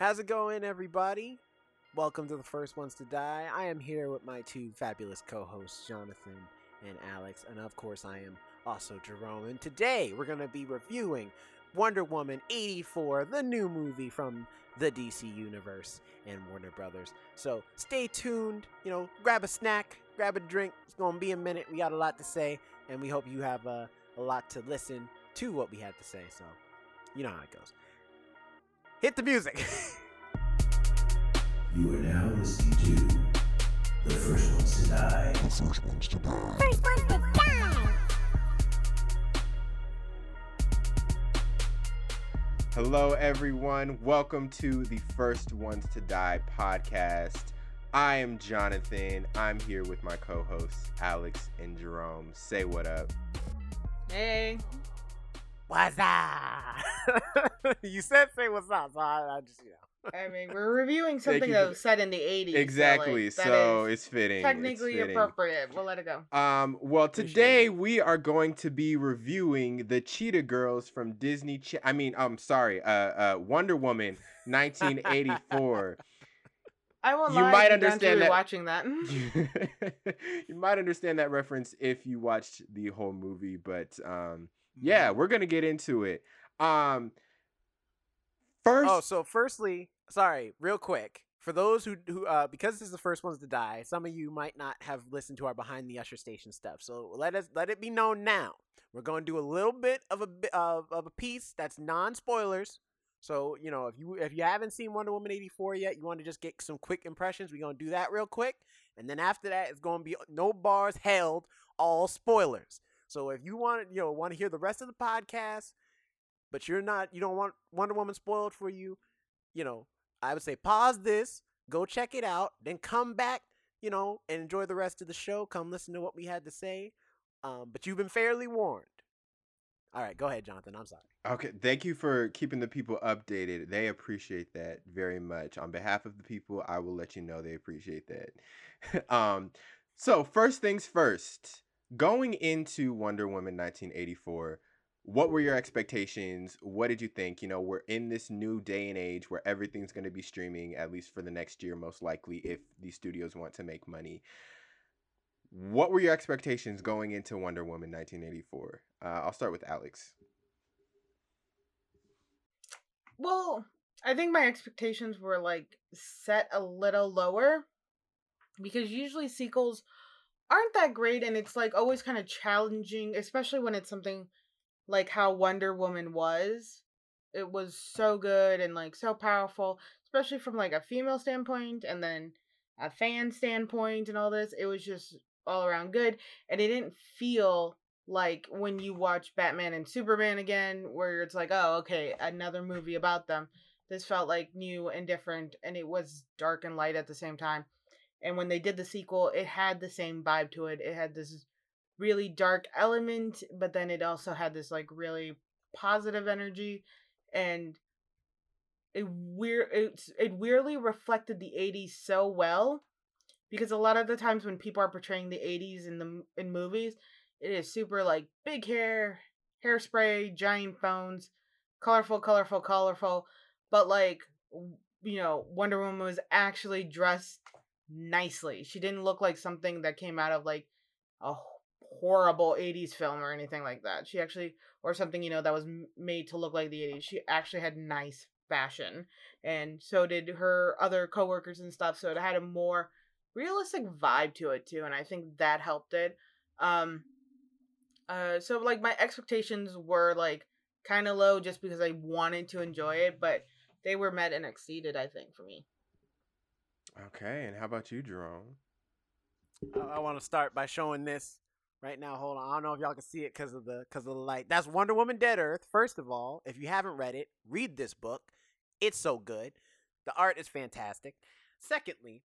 How's it going, everybody? Welcome to the First Ones to Die. I am here with my two fabulous co hosts, Jonathan and Alex, and of course, I am also Jerome. And today we're going to be reviewing Wonder Woman 84, the new movie from the DC Universe and Warner Brothers. So stay tuned, you know, grab a snack, grab a drink. It's going to be a minute. We got a lot to say, and we hope you have uh, a lot to listen to what we had to say. So, you know how it goes. Hit the music. You are now listening to The First Ones to Die. First ones to die. Hello, everyone. Welcome to the First Ones to Die podcast. I am Jonathan. I'm here with my co hosts, Alex and Jerome. Say what up. Hey. What's up? you said say what's up, so I, I just, you know. I mean, we're reviewing something that was set in the 80s. Exactly. So, So, like, that is it's fitting. it's technically fitting. appropriate. We'll let it go. Um, well, today it. we are going to be reviewing the Cheetah Girls from Disney. Ch- I mean, I'm sorry, uh, uh, Wonder Woman, 1984. I won't You lie, might I've begun to understand that- watching that. you might understand that reference if you watched the whole movie, but um, yeah, we're gonna get into it. Um, first, Oh, so firstly, sorry, real quick. For those who who uh because this is the first ones to die, some of you might not have listened to our behind the usher station stuff. So let us let it be known now. We're going to do a little bit of a bit of, of a piece that's non spoilers. So you know if you if you haven't seen Wonder Woman eighty four yet, you want to just get some quick impressions. We're gonna do that real quick, and then after that, it's gonna be no bars held, all spoilers. So if you want you know want to hear the rest of the podcast, but you're not you don't want Wonder Woman spoiled for you, you know, I would say pause this, go check it out, then come back, you know, and enjoy the rest of the show. Come listen to what we had to say. Um, but you've been fairly warned. All right, go ahead, Jonathan. I'm sorry. okay, thank you for keeping the people updated. They appreciate that very much. On behalf of the people, I will let you know they appreciate that. um, so first things first, going into Wonder Woman 1984. what were your expectations? What did you think? You know, we're in this new day and age where everything's going to be streaming, at least for the next year, most likely, if these studios want to make money. What were your expectations going into Wonder Woman 1984? Uh, I'll start with Alex. Well, I think my expectations were like set a little lower because usually sequels aren't that great and it's like always kind of challenging, especially when it's something like how Wonder Woman was. It was so good and like so powerful, especially from like a female standpoint and then a fan standpoint and all this. It was just all around good and it didn't feel like when you watch Batman and Superman again, where it's like, oh, okay, another movie about them. This felt like new and different, and it was dark and light at the same time. And when they did the sequel, it had the same vibe to it. It had this really dark element, but then it also had this like really positive energy, and it weird. It it weirdly reflected the '80s so well, because a lot of the times when people are portraying the '80s in the in movies, it is super like big hair, hairspray, giant phones, colorful, colorful, colorful. But like, you know, Wonder Woman was actually dressed nicely. She didn't look like something that came out of like a horrible 80s film or anything like that. She actually, or something, you know, that was made to look like the 80s. She actually had nice fashion. And so did her other coworkers and stuff. So it had a more realistic vibe to it too. And I think that helped it. Um, uh, so like my expectations were like kind of low just because I wanted to enjoy it, but they were met and exceeded. I think for me. Okay, and how about you, Jerome? I, I want to start by showing this right now. Hold on. I don't know if y'all can see it because of the because of the light. That's Wonder Woman Dead Earth. First of all, if you haven't read it, read this book. It's so good. The art is fantastic. Secondly,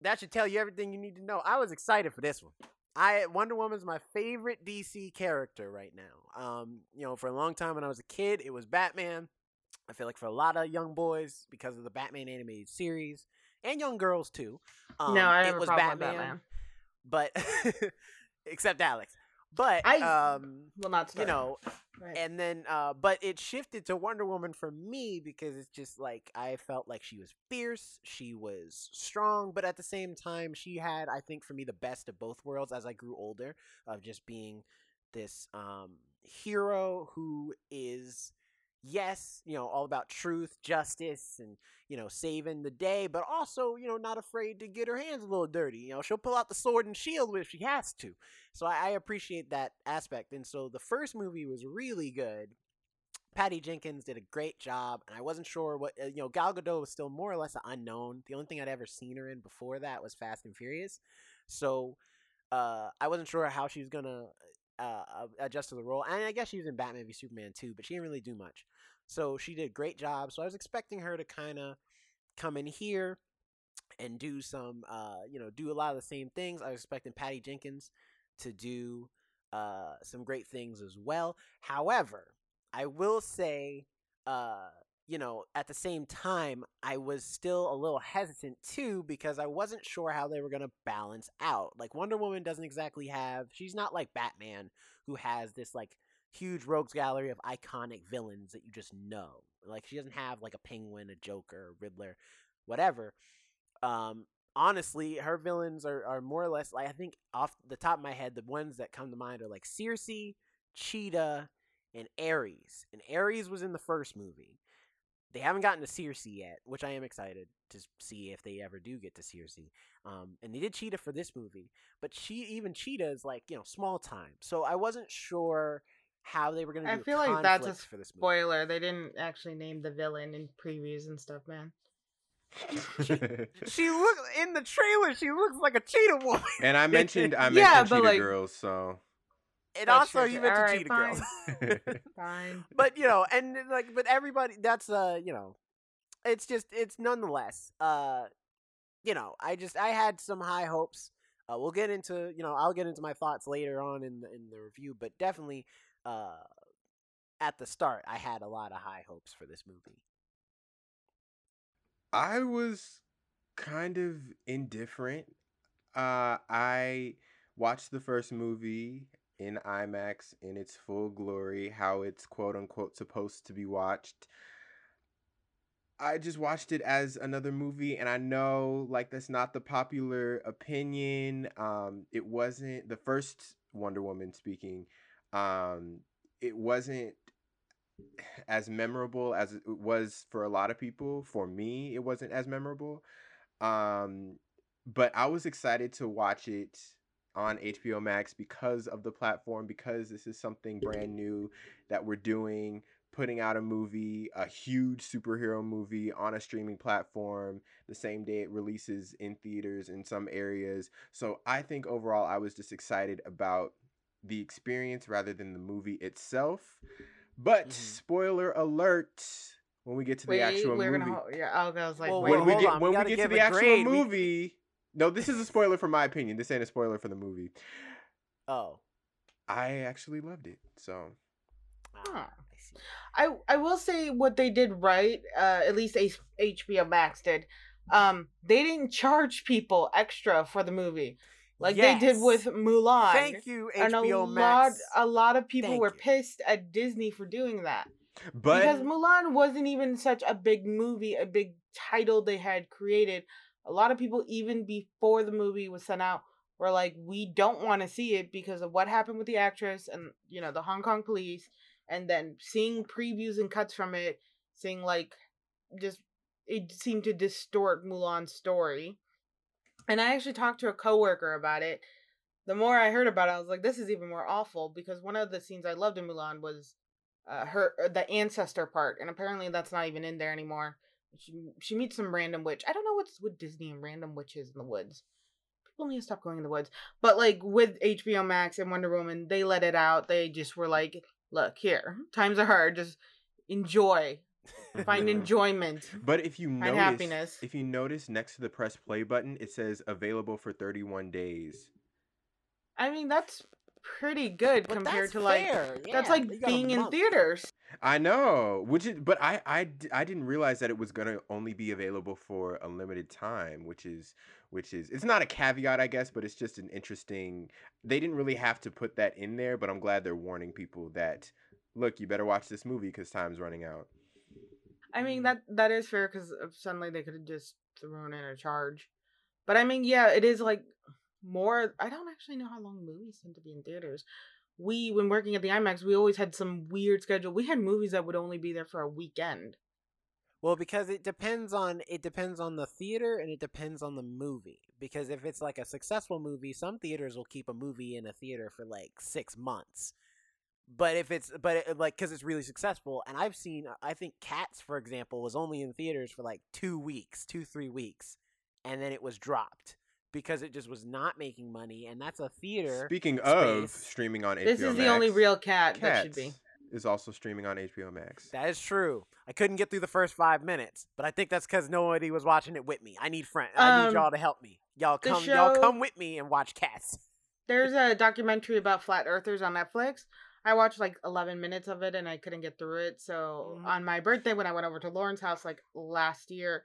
that should tell you everything you need to know. I was excited for this one. I Wonder Woman's my favorite DC character right now. Um, you know, for a long time when I was a kid, it was Batman. I feel like for a lot of young boys, because of the Batman animated series, and young girls too. Um, no, I it have a was Batman Batman. but except Alex. But I- um, Well, not you know, ahead. and then uh, but it shifted to Wonder Woman for me because it's just like I felt like she was fierce, she was strong, but at the same time, she had I think for me the best of both worlds as I grew older of just being this um hero who is yes, you know, all about truth, justice, and you know, saving the day, but also, you know, not afraid to get her hands a little dirty. You know, she'll pull out the sword and shield if she has to. So I, I appreciate that aspect. And so the first movie was really good. Patty Jenkins did a great job, and I wasn't sure what uh, you know. Gal Gadot was still more or less an unknown. The only thing I'd ever seen her in before that was Fast and Furious, so uh, I wasn't sure how she was gonna uh, adjust to the role. And I guess she was in Batman v Superman too, but she didn't really do much. So she did a great job. So I was expecting her to kind of come in here and do some, uh, you know, do a lot of the same things. I was expecting Patty Jenkins to do uh, some great things as well. However, I will say, uh, you know, at the same time, I was still a little hesitant too because I wasn't sure how they were going to balance out. Like, Wonder Woman doesn't exactly have, she's not like Batman who has this, like, huge rogues gallery of iconic villains that you just know. Like, she doesn't have, like, a Penguin, a Joker, a Riddler, whatever. Um, honestly, her villains are, are more or less like I think off the top of my head, the ones that come to mind are like Circe, Cheetah, and Ares. And Ares was in the first movie. They haven't gotten to Circe yet, which I am excited to see if they ever do get to Circe. Um, and they did Cheetah for this movie, but she even Cheetah is like you know small time, so I wasn't sure how they were going to I do. feel like that's a for this movie. Spoiler: They didn't actually name the villain in previews and stuff, man. She look in the trailer. She looks like a cheetah woman. and I mentioned I mentioned Yeah, Cheetah like- Girls, so And That's also, true, you too. mentioned Alright, cheetah fine. girls. Fine. but you know, and like, but everybody, that's uh, you know, it's just, it's nonetheless, uh, you know, I just, I had some high hopes. Uh, we'll get into, you know, I'll get into my thoughts later on in the, in the review, but definitely, uh, at the start, I had a lot of high hopes for this movie. I was kind of indifferent. Uh, I watched the first movie in IMAX in its full glory, how it's quote unquote supposed to be watched. I just watched it as another movie, and I know like that's not the popular opinion. Um, it wasn't the first Wonder Woman speaking. Um, it wasn't as memorable as it was for a lot of people. For me, it wasn't as memorable. Um, but I was excited to watch it on HBO Max because of the platform, because this is something brand new that we're doing, putting out a movie, a huge superhero movie on a streaming platform the same day it releases in theaters in some areas. So I think overall I was just excited about the experience rather than the movie itself. But Mhm. spoiler alert when we get to the Wait, actual we're movie. gonna. ho- Yeah, I was like, Well, when we get on, we when we gotta get to the actual grade. Movie. No, this is a spoiler for my opinion. This ain't a spoiler for the movie. Oh, I actually loved it. So ah, I see. I I will say what they did right. Uh, at least H- HBO Max did. Um, they didn't charge people extra for the movie like they did with Mulan. Thank you, and a HBO lot, Max. a lot of people Thank were you. pissed at Disney for doing that but because Mulan wasn't even such a big movie, a big title they had created. A lot of people, even before the movie was sent out, were like, "We don't want to see it because of what happened with the actress and you know the Hong Kong police." And then seeing previews and cuts from it, seeing like just it seemed to distort Mulan's story. And I actually talked to a coworker about it. The more I heard about it, I was like, "This is even more awful." Because one of the scenes I loved in Mulan was uh, her uh, the ancestor part, and apparently that's not even in there anymore. She she meets some random witch. I don't know what's with Disney and random witches in the woods. People need to stop going in the woods. But like with HBO Max and Wonder Woman, they let it out. They just were like, "Look here, times are hard. Just enjoy, find enjoyment." But if you notice, happiness. if you notice next to the press play button, it says available for 31 days. I mean, that's pretty good But compared that's to like fair. that's like you got a being in theaters. I know, which is, but I, I, d- I didn't realize that it was gonna only be available for a limited time, which is, which is, it's not a caveat, I guess, but it's just an interesting. They didn't really have to put that in there, but I'm glad they're warning people that, look, you better watch this movie because time's running out. I mean mm-hmm. that that is fair because suddenly they could have just thrown in a charge. But I mean, yeah, it is like more. I don't actually know how long movies tend to be in theaters. We, when working at the IMAX, we always had some weird schedule. We had movies that would only be there for a weekend. Well, because it depends on it depends on the theater and it depends on the movie. Because if it's like a successful movie, some theaters will keep a movie in a theater for like six months. But if it's but it, like because it's really successful, and I've seen I think Cats for example was only in theaters for like two weeks, two three weeks, and then it was dropped because it just was not making money, and that's a theater. Speaking of streaming on HBO Max. This is the only real cat that should be. is also streaming on HBO Max. That is true. I couldn't get through the first five minutes, but I think that's because nobody was watching it with me. I need friends. I need Um, y'all to help me. Y'all the come. Y'all come with me and watch Cats. There's a documentary about flat earthers on Netflix. I watched like 11 minutes of it and I couldn't get through it. So Mhm. on my birthday, when I went over to Lauren's house like last year,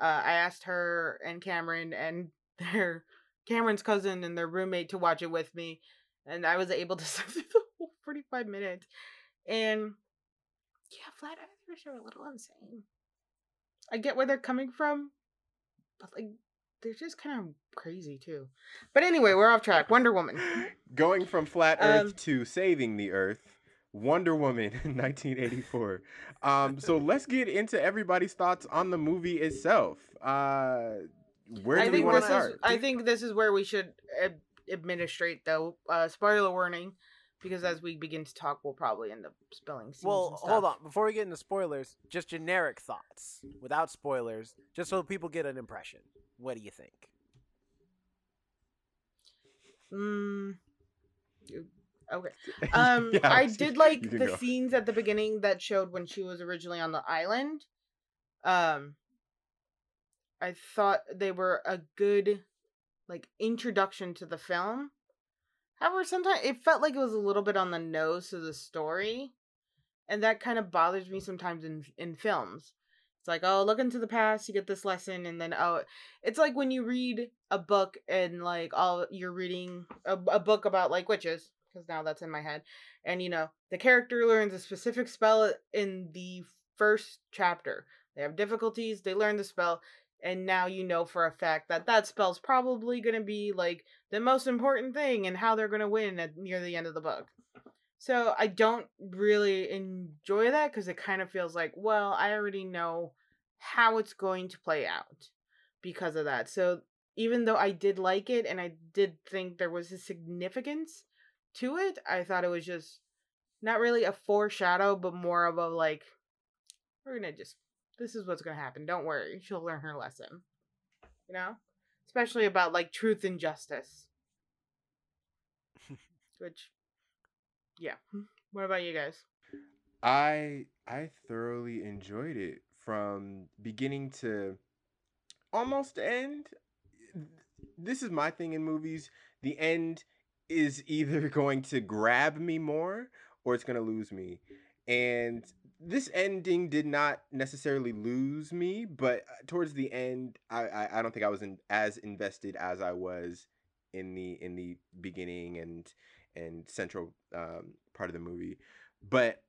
uh, I asked her and Cameron and their Cameron's cousin and their roommate to watch it with me, and I was able to sit through the whole 45 minutes. And yeah, flat earthers are a little insane. I get where they're coming from, but like they're just kind of crazy too. But anyway, we're off track. Wonder Woman. Going from flat Earth Um, to saving the Earth, Wonder Woman, 1984. Um, so let's get into everybody's thoughts on the movie itself. Uh, where I do we think want this to is? I think this is where we should ad- administrate though. Uh, spoiler warning, because as we begin to talk, we'll probably end up spelling scenes. Well, and hold on. Before we get into spoilers, just generic thoughts without spoilers, just so people get an impression. What do you think? Mm, okay. Um, Yeah, I did like the go. scenes at the beginning that showed when she was originally on the island. Um, I thought they were a good, like, introduction to the film. However, sometimes it felt like it was a little bit on the nose to the story, and that kind of bothers me sometimes in in films. It's like, oh, look into the past, you get this lesson, and then oh, it's like when you read a book and like all you're reading a, a book about like witches because now that's in my head, and you know the character learns a specific spell in the first chapter. They have difficulties, they learn the spell, and now you know for a fact that that spell's probably going to be like the most important thing and how they're going to win at near the end of the book. So I don't really enjoy that because it kind of feels like, well, I already know how it's going to play out because of that. So even though I did like it and I did think there was a significance to it, I thought it was just not really a foreshadow, but more of a like, we're gonna just this is what's gonna happen. Don't worry, she'll learn her lesson. You know, especially about like truth and justice. Which, yeah. What about you guys? I I thoroughly enjoyed it from beginning to almost end. This is my thing in movies. The end is either going to grab me more or it's going to lose me. And this ending did not necessarily lose me, but uh, towards the end, I I, I don't think I was in, as invested as I was in the in the beginning and and central um, part of the movie. But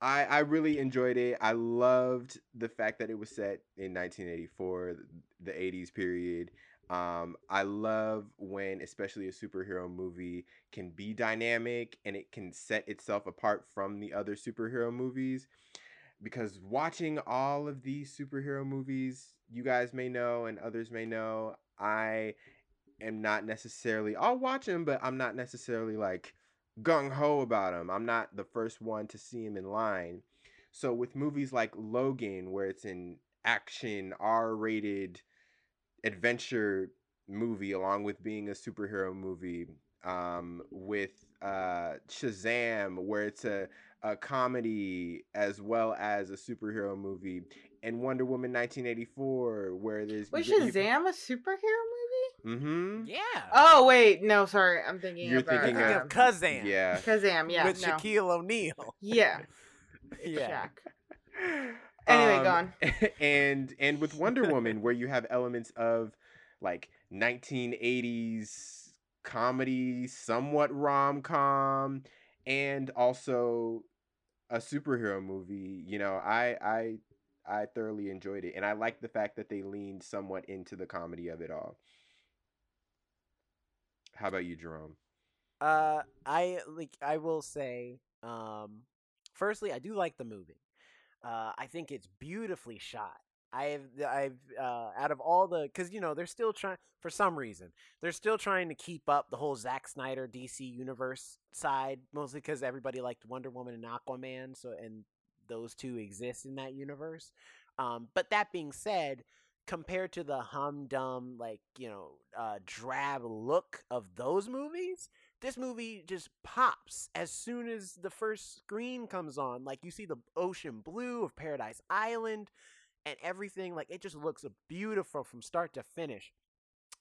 I I really enjoyed it. I loved the fact that it was set in 1984, the 80s period. Um, I love when, especially a superhero movie, can be dynamic and it can set itself apart from the other superhero movies. Because watching all of these superhero movies, you guys may know and others may know, I am not necessarily. I'll watch them, but I'm not necessarily like gung ho about them. I'm not the first one to see him in line. So with movies like Logan, where it's an action R rated adventure movie, along with being a superhero movie, um, with uh, Shazam, where it's a, a comedy as well as a superhero movie, and Wonder Woman 1984, where there's Was Shazam a superhero movie? Mm-hmm. Yeah. Oh wait, no, sorry, I'm thinking You're about thinking um, of Kazam. Yeah. Kazam. Yeah, With no. Shaquille O'Neal. yeah. Yeah. Shaq. Anyway, go on. And and with Wonder Woman, where you have elements of like 1980s comedy, somewhat rom com, and also a superhero movie. You know, I I I thoroughly enjoyed it, and I like the fact that they leaned somewhat into the comedy of it all. How about you, Jerome? Uh, I like. I will say. Um, firstly, I do like the movie. Uh, I think it's beautifully shot. I've I've uh, out of all the because you know they're still trying for some reason they're still trying to keep up the whole Zack Snyder DC universe side mostly because everybody liked Wonder Woman and Aquaman so and those two exist in that universe. Um, but that being said, compared to the humdum like you know uh, drab look of those movies, this movie just pops as soon as the first screen comes on. Like you see the ocean blue of Paradise Island and everything. Like it just looks beautiful from start to finish.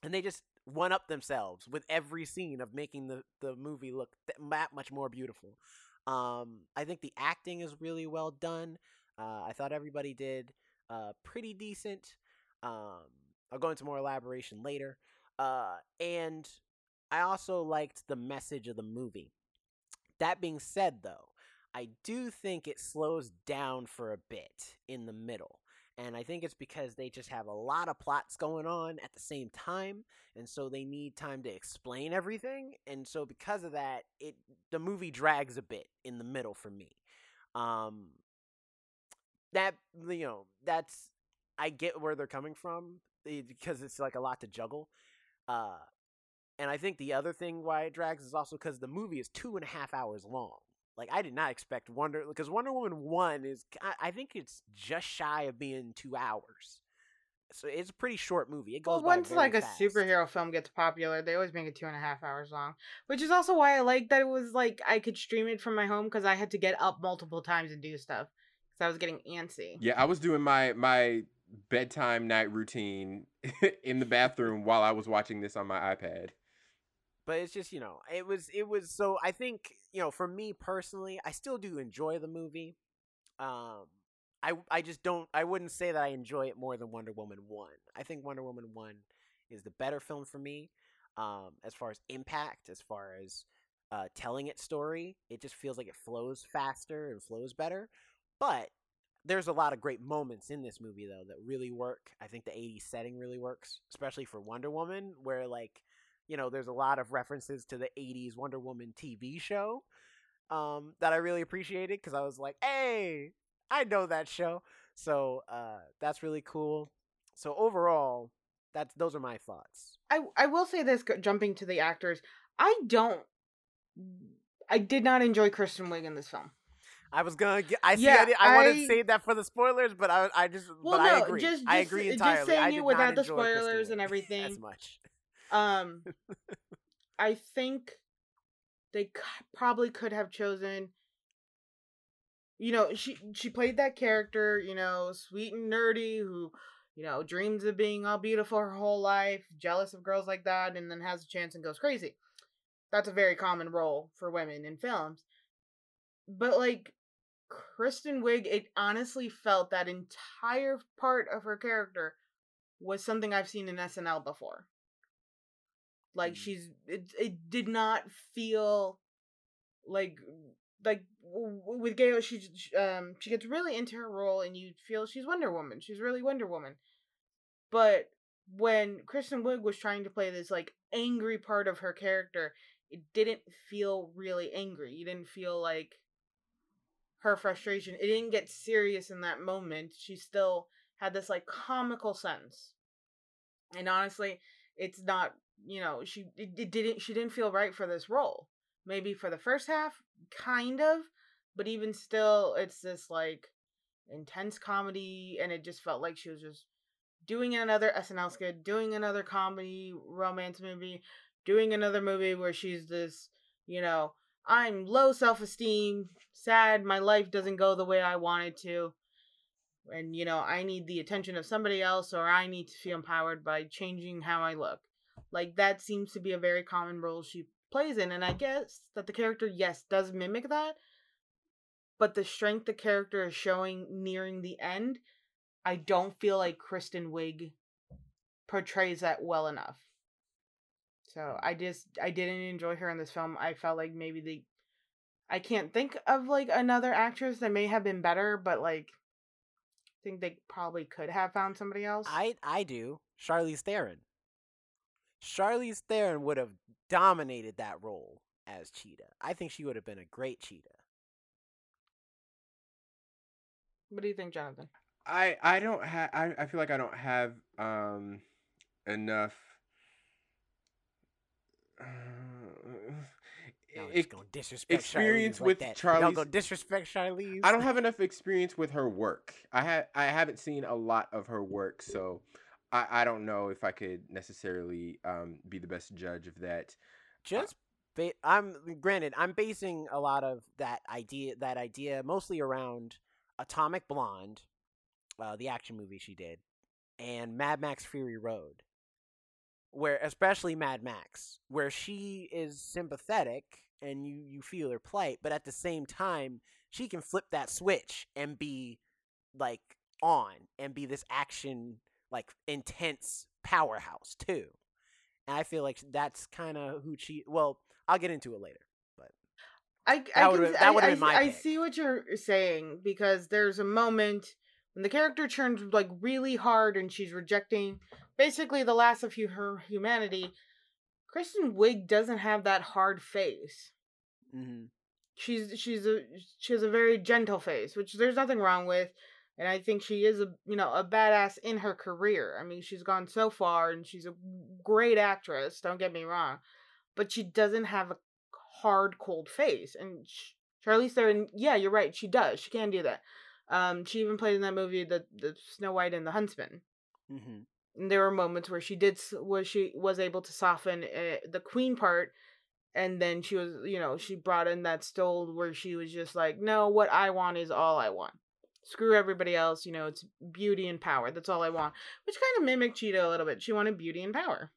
And they just one up themselves with every scene of making the, the movie look th- that much more beautiful. Um, I think the acting is really well done. Uh, I thought everybody did uh, pretty decent. Um, I'll go into more elaboration later. Uh, and I also liked the message of the movie. That being said, though, I do think it slows down for a bit in the middle. And I think it's because they just have a lot of plots going on at the same time, and so they need time to explain everything. And so because of that, it the movie drags a bit in the middle for me. Um that you know, that's I get where they're coming from eh, because it's like a lot to juggle. Uh and I think the other thing why it drags is also because the movie is two and a half hours long. Like I did not expect Wonder because Wonder Woman one is I- I think it's just shy of being two hours, so it's a pretty short movie. It goes Well, once very like a superhero film gets popular, they always make it two and a half hours long, which is also why I like that it was like I could stream it from my home because I had to get up multiple times and do stuff because I was getting antsy. Yeah, I was doing my my bedtime night routine in the bathroom while I was watching this on my iPad. But it's just you know it was it was so I think you know for me personally I still do enjoy the movie. Um, I I just don't I wouldn't say that I enjoy it more than Wonder Woman one. I think Wonder Woman one is the better film for me. Um, as far as impact, as far as uh, telling its story, it just feels like it flows faster and flows better. But there's a lot of great moments in this movie though that really work. I think the 80s setting really works, especially for Wonder Woman, where like you know, there's a lot of references to the 80s Wonder Woman TV show um, that I really appreciated because I was like, hey, I know that show. So uh, that's really cool. So overall, that's those are my thoughts. I I will say this, jumping to the actors, I don't. I did not enjoy Kristen Wiig in this film. I was gonna get. I see. Yeah, I, did- I wanted to save that for the spoilers, but I, I just. Well, but no, I agree. just, I just- agree just entirely. saying I it did without not the spoilers and everything. as much. Um, I think they c- probably could have chosen. You know, she she played that character, you know, sweet and nerdy, who, you know, dreams of being all beautiful her whole life, jealous of girls like that, and then has a chance and goes crazy. That's a very common role for women in films. But like Kristen Wiig, it honestly felt that entire part of her character was something I've seen in SNL before. Like Mm. she's it it did not feel like like with Gail she sh- um she gets really into her role and you feel she's Wonder Woman. She's really Wonder Woman. But when Kristen Wiig was trying to play this like angry part of her character, it didn't feel really angry. You didn't feel like her frustration. It didn't get serious in that moment. She still had this like comical sense. And honestly, it's not, you know, she it, didn't she didn't feel right for this role. Maybe for the first half, kind of, but even still it's this like intense comedy and it just felt like she was just doing another SNL skit, doing another comedy romance movie, doing another movie where she's this, you know, I'm low self esteem, sad, my life doesn't go the way I wanted to. And, you know, I need the attention of somebody else or I need to feel empowered by changing how I look. Like, that seems to be a very common role she plays in. And I guess that the character, yes, does mimic that. but the strength the character is showing nearing the end, I don't feel like Kristen Wiig portrays that well enough. So I just I didn't enjoy her in this film. I felt like maybe the I can't think of like another actress that may have been better, but like I think they probably could have found somebody else. I I do. Charlize Theron. Charlize Theron would have dominated that role as Cheetah. I think she would have been a great Cheetah. what do you think, Jonathan? I I don't have I, I feel like I don't have um enough uh, Y'all it- gonna disrespect experience Charlize like with that. Y'all Charlize- gonna disrespect Charlize. I don't have enough experience with her work. I ha- I haven't seen a lot of her work, so I, I don't know if I could necessarily um, be the best judge of that. just ba- I'm granted I'm basing a lot of that idea that idea mostly around Atomic Blonde, uh, the action movie she did, and Mad Max Fury Road, where especially Mad Max, where she is sympathetic and you you feel her plight, but at the same time she can flip that switch and be like on and be this action like intense powerhouse too. And I feel like that's kind of who she. Well, I'll get into it later. I, I, that I, would've been my I pick. see what you're saying because there's a moment when the character turns like really hard and she's rejecting basically the last of her humanity. Kristen Wiig doesn't have that hard face. Mm-hmm. She's she's a she has a very gentle face, which there's nothing wrong with, and I think she is a you know a badass in her career. I mean, she's gone so far and she's a great actress. Don't get me wrong, but she doesn't have a hard cold face. And Ch- Charlize Theron, yeah, you're right, she does. She can do that. Um, she even played in that movie, the the Snow White and the Huntsman. Mm-hmm. And there were moments where she did was she was able to soften uh, the queen part and then she was you know she brought in that stole where she was just like no what i want is all i want screw everybody else you know it's beauty and power that's all i want which kind of mimicked cheetah a little bit she wanted beauty and power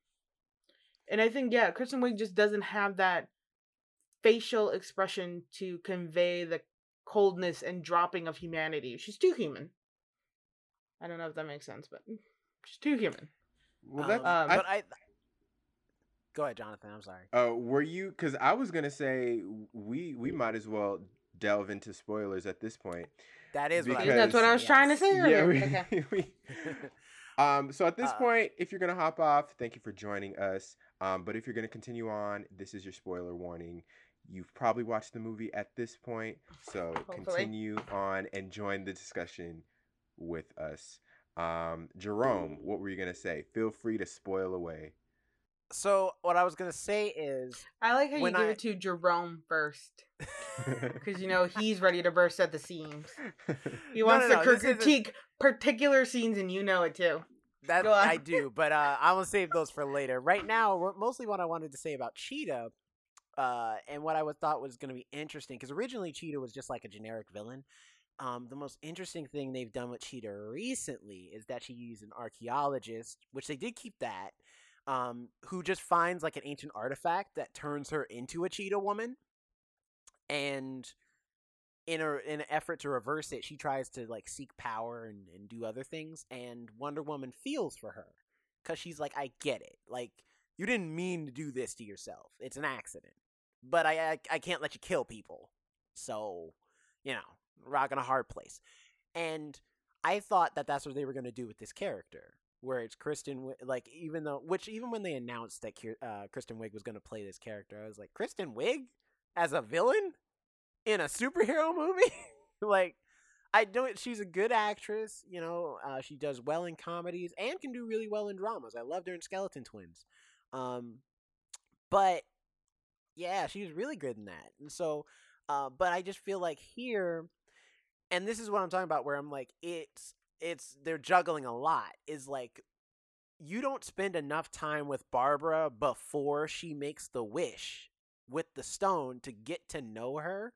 and i think yeah kristen wiig just doesn't have that facial expression to convey the coldness and dropping of humanity she's too human i don't know if that makes sense but she's too human Well, that's Um, I, but I. Go ahead, Jonathan. I'm sorry. uh, were you? Because I was gonna say we we might as well delve into spoilers at this point. That is what I Because- that's what i was trying to say Yeah, we, okay. we- Um, so at this Uh, point, if you're gonna hop off, thank you for joining us. Um, but if you're gonna continue on, this is your spoiler warning. You've probably watched the movie at this point, so Hopefully. continue on and join the discussion with us. Um, Jerome, what were you gonna say? Feel free to spoil away. So what I was gonna say is, I like how you give I- it to Jerome first, because you know he's ready to burst at the seams. He wants no, to no, this isn't- critique particular scenes, and you know it too. That I do, but uh, I will save those for later. Right now, mostly what I wanted to say about Cheetah, uh, and what I was thought was going to be interesting, because originally Cheetah was just like a generic villain. Um, the most interesting thing they've done with Cheetah recently is that she used an archaeologist, which they did keep that, um, who just finds like an ancient artifact that turns her into a cheetah woman, and in a in an effort to reverse it, she tries to like seek power and, and do other things, and Wonder Woman feels for her because she's like, I get it, like you didn't mean to do this to yourself. It's an accident, but I I, I can't let you kill people, so you know, rock in a hard place, and I thought that that's what they were gonna do with this character. Where it's Kristen, like even though, which even when they announced that uh, Kristen Wiig was going to play this character, I was like, Kristen Wiig? As a villain? In a superhero movie? Like i don't she's a good actress you know uh, she does well in comedies and can do really well in dramas. I loved her in skeleton twins. Um but yeah she was really good in that. And so uh but i just feel like here and this is what i'm talking about where i'm like it's it's they're juggling a lot is like you don't spend enough time with barbara before she makes the wish with the stone to get to know her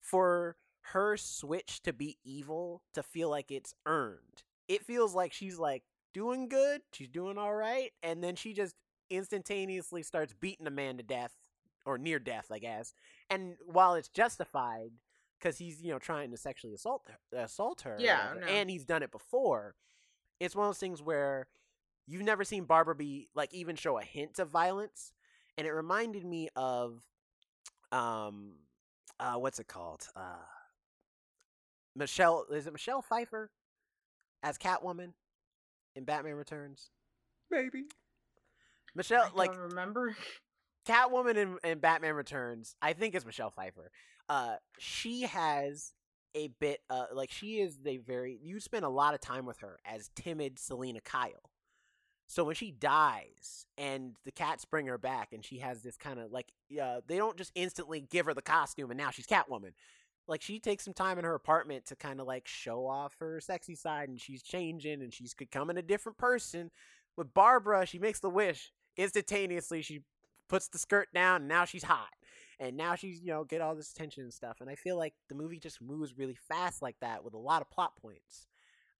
for her switch to be evil to feel like it's earned. It feels like she's like doing good, she's doing all right, and then she just instantaneously starts beating a man to death or near death, I guess. And while it's justified, because he's you know trying to sexually assault her, assault her. Yeah, no. and he's done it before. It's one of those things where you've never seen Barbara be like even show a hint of violence, and it reminded me of, um, uh, what's it called? Uh, Michelle is it Michelle Pfeiffer as Catwoman in Batman Returns? Maybe. Michelle like remember. Catwoman in, in Batman Returns, I think it's Michelle Pfeiffer. Uh, she has a bit, uh, like she is a very. You spend a lot of time with her as timid Selina Kyle. So when she dies and the cats bring her back, and she has this kind of like, uh, they don't just instantly give her the costume and now she's Catwoman. Like she takes some time in her apartment to kind of like show off her sexy side, and she's changing, and she's becoming a different person. With Barbara, she makes the wish instantaneously. She puts the skirt down and now she's hot and now she's you know get all this attention and stuff and i feel like the movie just moves really fast like that with a lot of plot points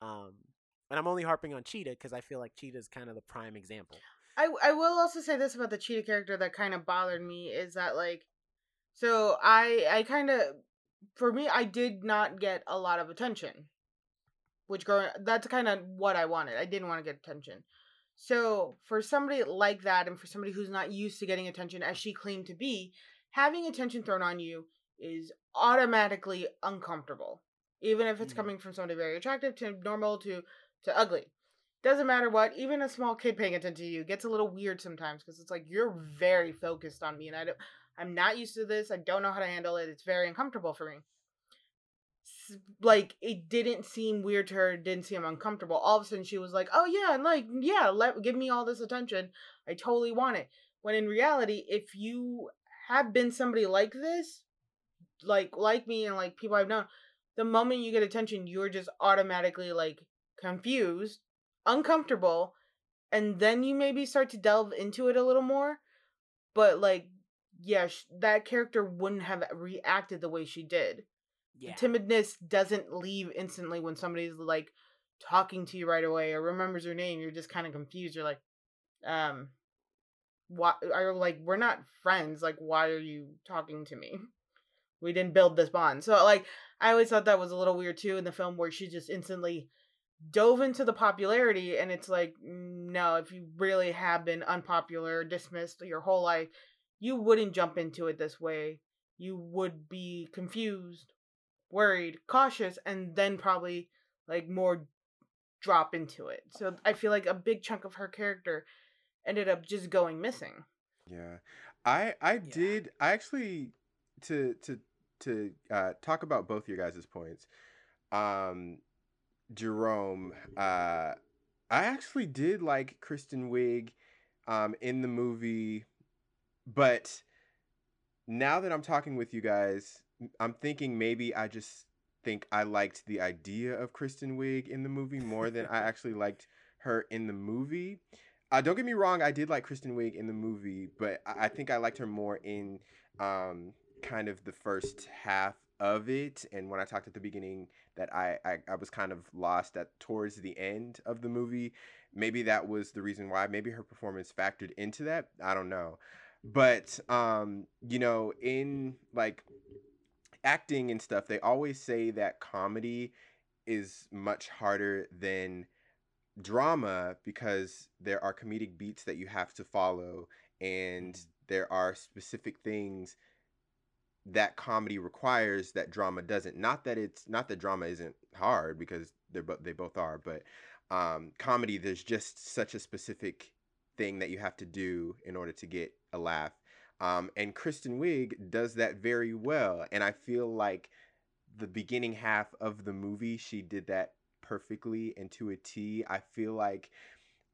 um and i'm only harping on cheetah because i feel like cheetah is kind of the prime example I I will also say this about the cheetah character that kind of bothered me is that like, so I I kind of for me I did not get a lot of attention, which growing that's kind of what I wanted. I didn't want to get attention. So for somebody like that, and for somebody who's not used to getting attention as she claimed to be, having attention thrown on you is automatically uncomfortable, even if it's Mhm. coming from somebody very attractive to normal to to ugly. Doesn't matter what even a small kid paying attention to you gets a little weird sometimes because it's like you're very focused on me and i don't i'm not used to this i don't know how to handle it it's very uncomfortable for me. Like it didn't seem weird to her it didn't seem uncomfortable. All of a sudden she was like oh yeah and like yeah let give me all this attention i totally want it. When in reality if you have been somebody like this like like me and like people i've known the moment you get attention you're just automatically like confused uncomfortable and then you maybe start to delve into it a little more but like yeah sh- that character wouldn't have reacted the way she did. Yeah. timidness doesn't leave instantly when somebody's like talking to you right away or remembers your name you're just kind of confused you're like um why are like we're not friends like why are you talking to me? We didn't build this bond. So like i always thought that was a little weird too in the film where she just instantly dove into the popularity and it's like mm, no if you really have been unpopular dismissed your whole life you wouldn't jump into it this way. You would be confused worried cautious and then probably like more drop into it. So i feel like a big chunk of her character ended up just going missing Yeah, I I did I actually to to to uh, talk about both your guys' points. Um, Jerome, uh, I actually did like Kristen Wiig, um, in the movie, but now that I'm talking with you guys, I'm thinking maybe I just think I liked the idea of Kristen Wiig in the movie more than I actually liked her in the movie. Uh, don't get me wrong, I did like Kristen Wiig in the movie, but I, I think I liked her more in um, kind of the first half of it. And when I talked at the beginning that I, I, I was kind of lost at towards the end of the movie, maybe that was the reason why. Maybe her performance factored into that. I don't know. But um, you know, in like acting and stuff, they always say that comedy is much harder than drama because there are comedic beats that you have to follow and there are specific things that comedy requires that drama doesn't. Not that it's not that drama isn't hard because they're both they both are but um comedy there's just such a specific thing that you have to do in order to get a laugh. Um and Kristen Wiig does that very well and I feel like the beginning half of the movie she did that perfectly and to a T. I feel like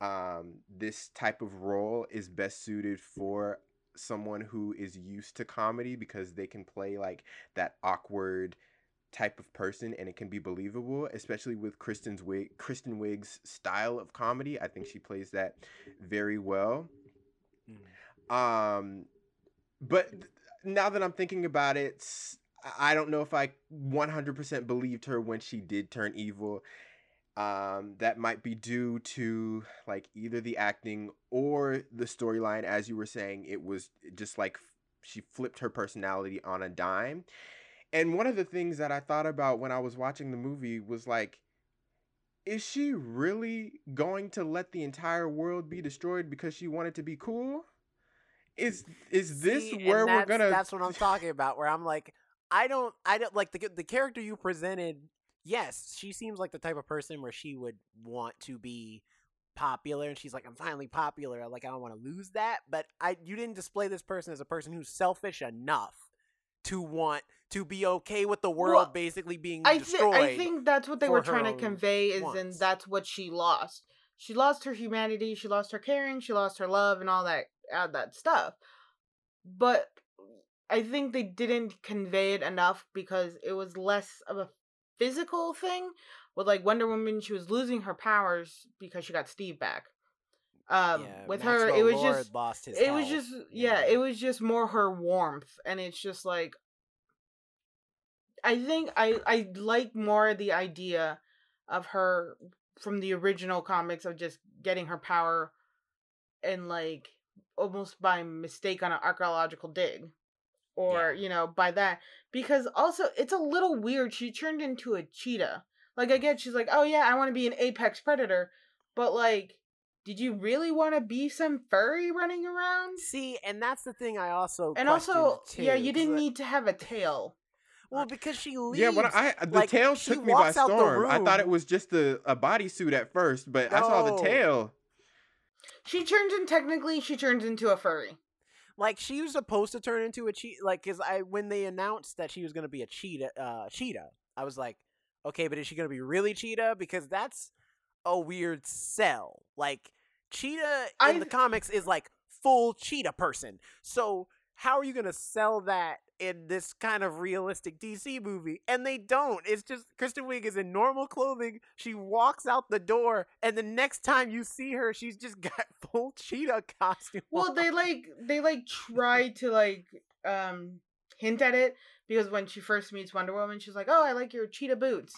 um, this type of role is best suited for someone who is used to comedy because they can play like that awkward type of person and it can be believable especially with Kristen's wig Kristen Wiig's style of comedy I think she plays that very well um but th- now that I'm thinking about it I don't know if I 100% believed her when she did turn evil um that might be due to like either the acting or the storyline as you were saying it was just like f- she flipped her personality on a dime And one of the things that I thought about when I was watching the movie was like, is she really going to let the entire world be destroyed because she wanted to be cool? Is is this See, where we're gonna? That's what I'm talking about. Where I'm like, I don't, I don't like the the character you presented. Yes, she seems like the type of person where she would want to be popular, and she's like, I'm finally popular. Like I don't want to lose that. But I, you didn't display this person as a person who's selfish enough to want to be okay with the world Well, basically being I, destroyed. I think that's what they were trying to convey is and that's what she lost. She lost her humanity, she lost her caring, she lost her love and all that all that stuff. But I think they didn't convey it enough because it was less of a physical thing. With like Wonder Woman, she was losing her powers because she got Steve back. Um, Yeah, with her, it was Lord just lost his. it was health. just yeah, it was just more her warmth and it's just like i think i i like more the idea of her from the original comics of just getting her power and like almost by mistake on an archaeological dig or Yeah. you know by that because also it's a little weird she turned into a cheetah like i get she's like oh yeah i want to be an apex predator but like did you really want to be some furry running around See, and that's the thing I also and also yeah you didn't uh, need to have a tail well because she leaves. yeah, when I the like, tail took me by walks out the storm. I thought it was just a, a bodysuit at first, but I saw the tail. she turns in technically she turns into a furry like she was supposed to turn into a cheetah like because i when they announced that she was going to be a cheetah uh cheetah i was like okay but is she going to be really cheetah? Because that's a weird sell. Like cheetah in I- the comics is like full cheetah person. So how are you going to sell that in this kind of realistic DC movie? And they don't. It's just Kristen Wiig is in normal clothing. She walks out the door, and the next time you see her, she's just got full cheetah costume. well on. they like they like try to like um hint at it because when she first meets wonder woman she's like oh i like your cheetah boots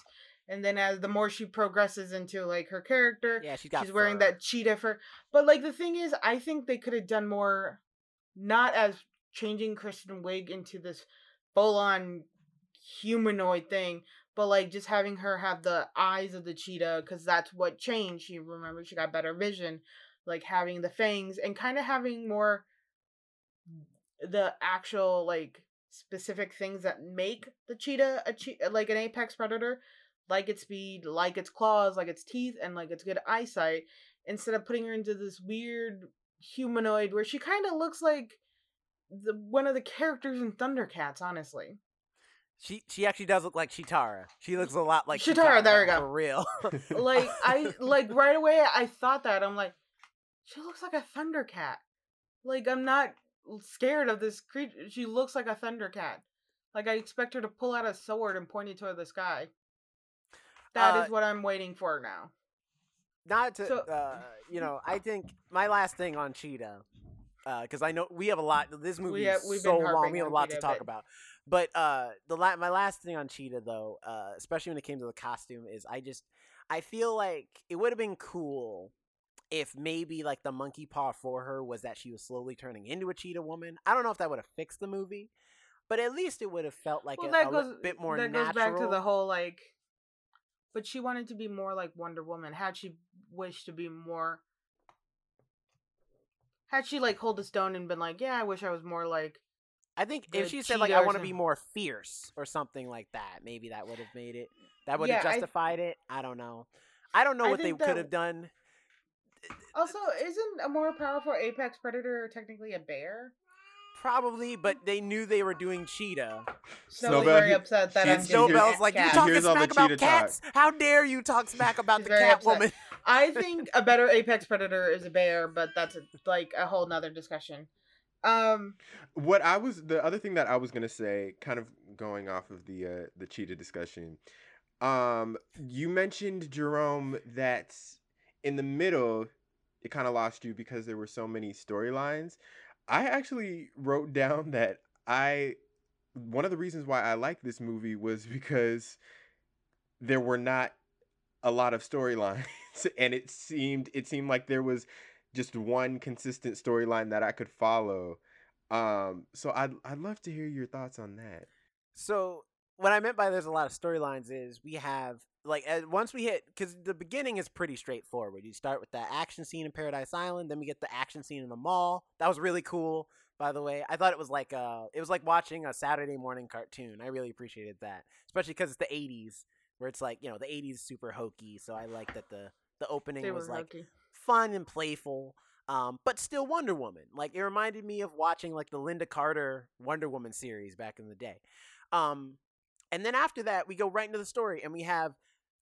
and then as the more she progresses into like her character yeah, she's got she's wearing that cheetah fur. But like the thing is, I think they could have done more, not as changing Kristen Wiig into this full on humanoid thing, but like just having her have the eyes of the cheetah because that's what changed. She remember she got better vision, like having the fangs and kind of having more the actual like specific things that make the cheetah a che- like an apex predator like its speed, like its claws, like its teeth, and like its good eyesight, instead of putting her into this weird humanoid where she kind of looks like the one of the characters in Thundercats, honestly. She she actually does look like Cheetara. She looks a lot like Cheetara, there we go. For real. Like I like right away I thought that. I'm like, she looks like a Thundercat. Like I'm not scared of this creature. She looks like a Thundercat. Like I expect her to pull out a sword and point it toward the sky. That is Uh, what I'm waiting for now. Not to So- uh, you know, I think my last thing on Cheetah, because I know we have a lot. This movie have- is so long. We have a lot Cheetah, to talk but- about. But uh, the la- my last thing on Cheetah though, uh, especially when it came to the costume, is I just I feel like it would have been cool if maybe like the monkey paw for her was that she was slowly turning into a cheetah woman. I don't know if that would have fixed the movie, but at least it would have felt like well, a, that goes li- bit more that natural. goes back to the whole like but she wanted to be more like wonder woman had she wished to be more had she like hold the stone and been like yeah i wish i was more like I think if she said like I want to be more fierce or something like that, maybe that would have made it. That would Yeah, have I- justified it. I don't know. I don't know I what they think could have done. also isn't a more powerful apex predator technically a bear Probably, but they knew they were doing cheetah. Snow's Snowbell, very upset that she's- i'm she doing hears- Snowbell's like, you cat." talk- talking hears all the smack about cheetah talk. cats? How dare you talk smack about She's the cat upset. Catwoman? I think a better apex predator is a bear, but that's a, like a whole nother discussion. Um, what I was the other thing that I was gonna say, kind of going off of the uh, the cheetah discussion. Um, you mentioned Jerome that in the middle it kind of lost you because there were so many storylines. I actually wrote down that I one of the reasons why I like this movie was because there were not a lot of storylines and it seemed it seemed like there was just one consistent storyline that I could follow. Um, so I'd I'd love to hear your thoughts on that. So what I meant by there's a lot of storylines is we have like once we hit because the beginning is pretty straightforward. You start with that action scene in Paradise Island, then we get the action scene in the mall. That was really cool, by the way. I thought it was like uh, it was like watching a Saturday morning cartoon. I really appreciated that, especially because it's the '80s, where it's like you know the '80s super hokey. So I like that the the opening They was like hokey. fun and playful. Um, but still Wonder Woman. Like it reminded me of watching like the Lynda Carter Wonder Woman series back in the day. Um, and then after that, we go right into the story, and we have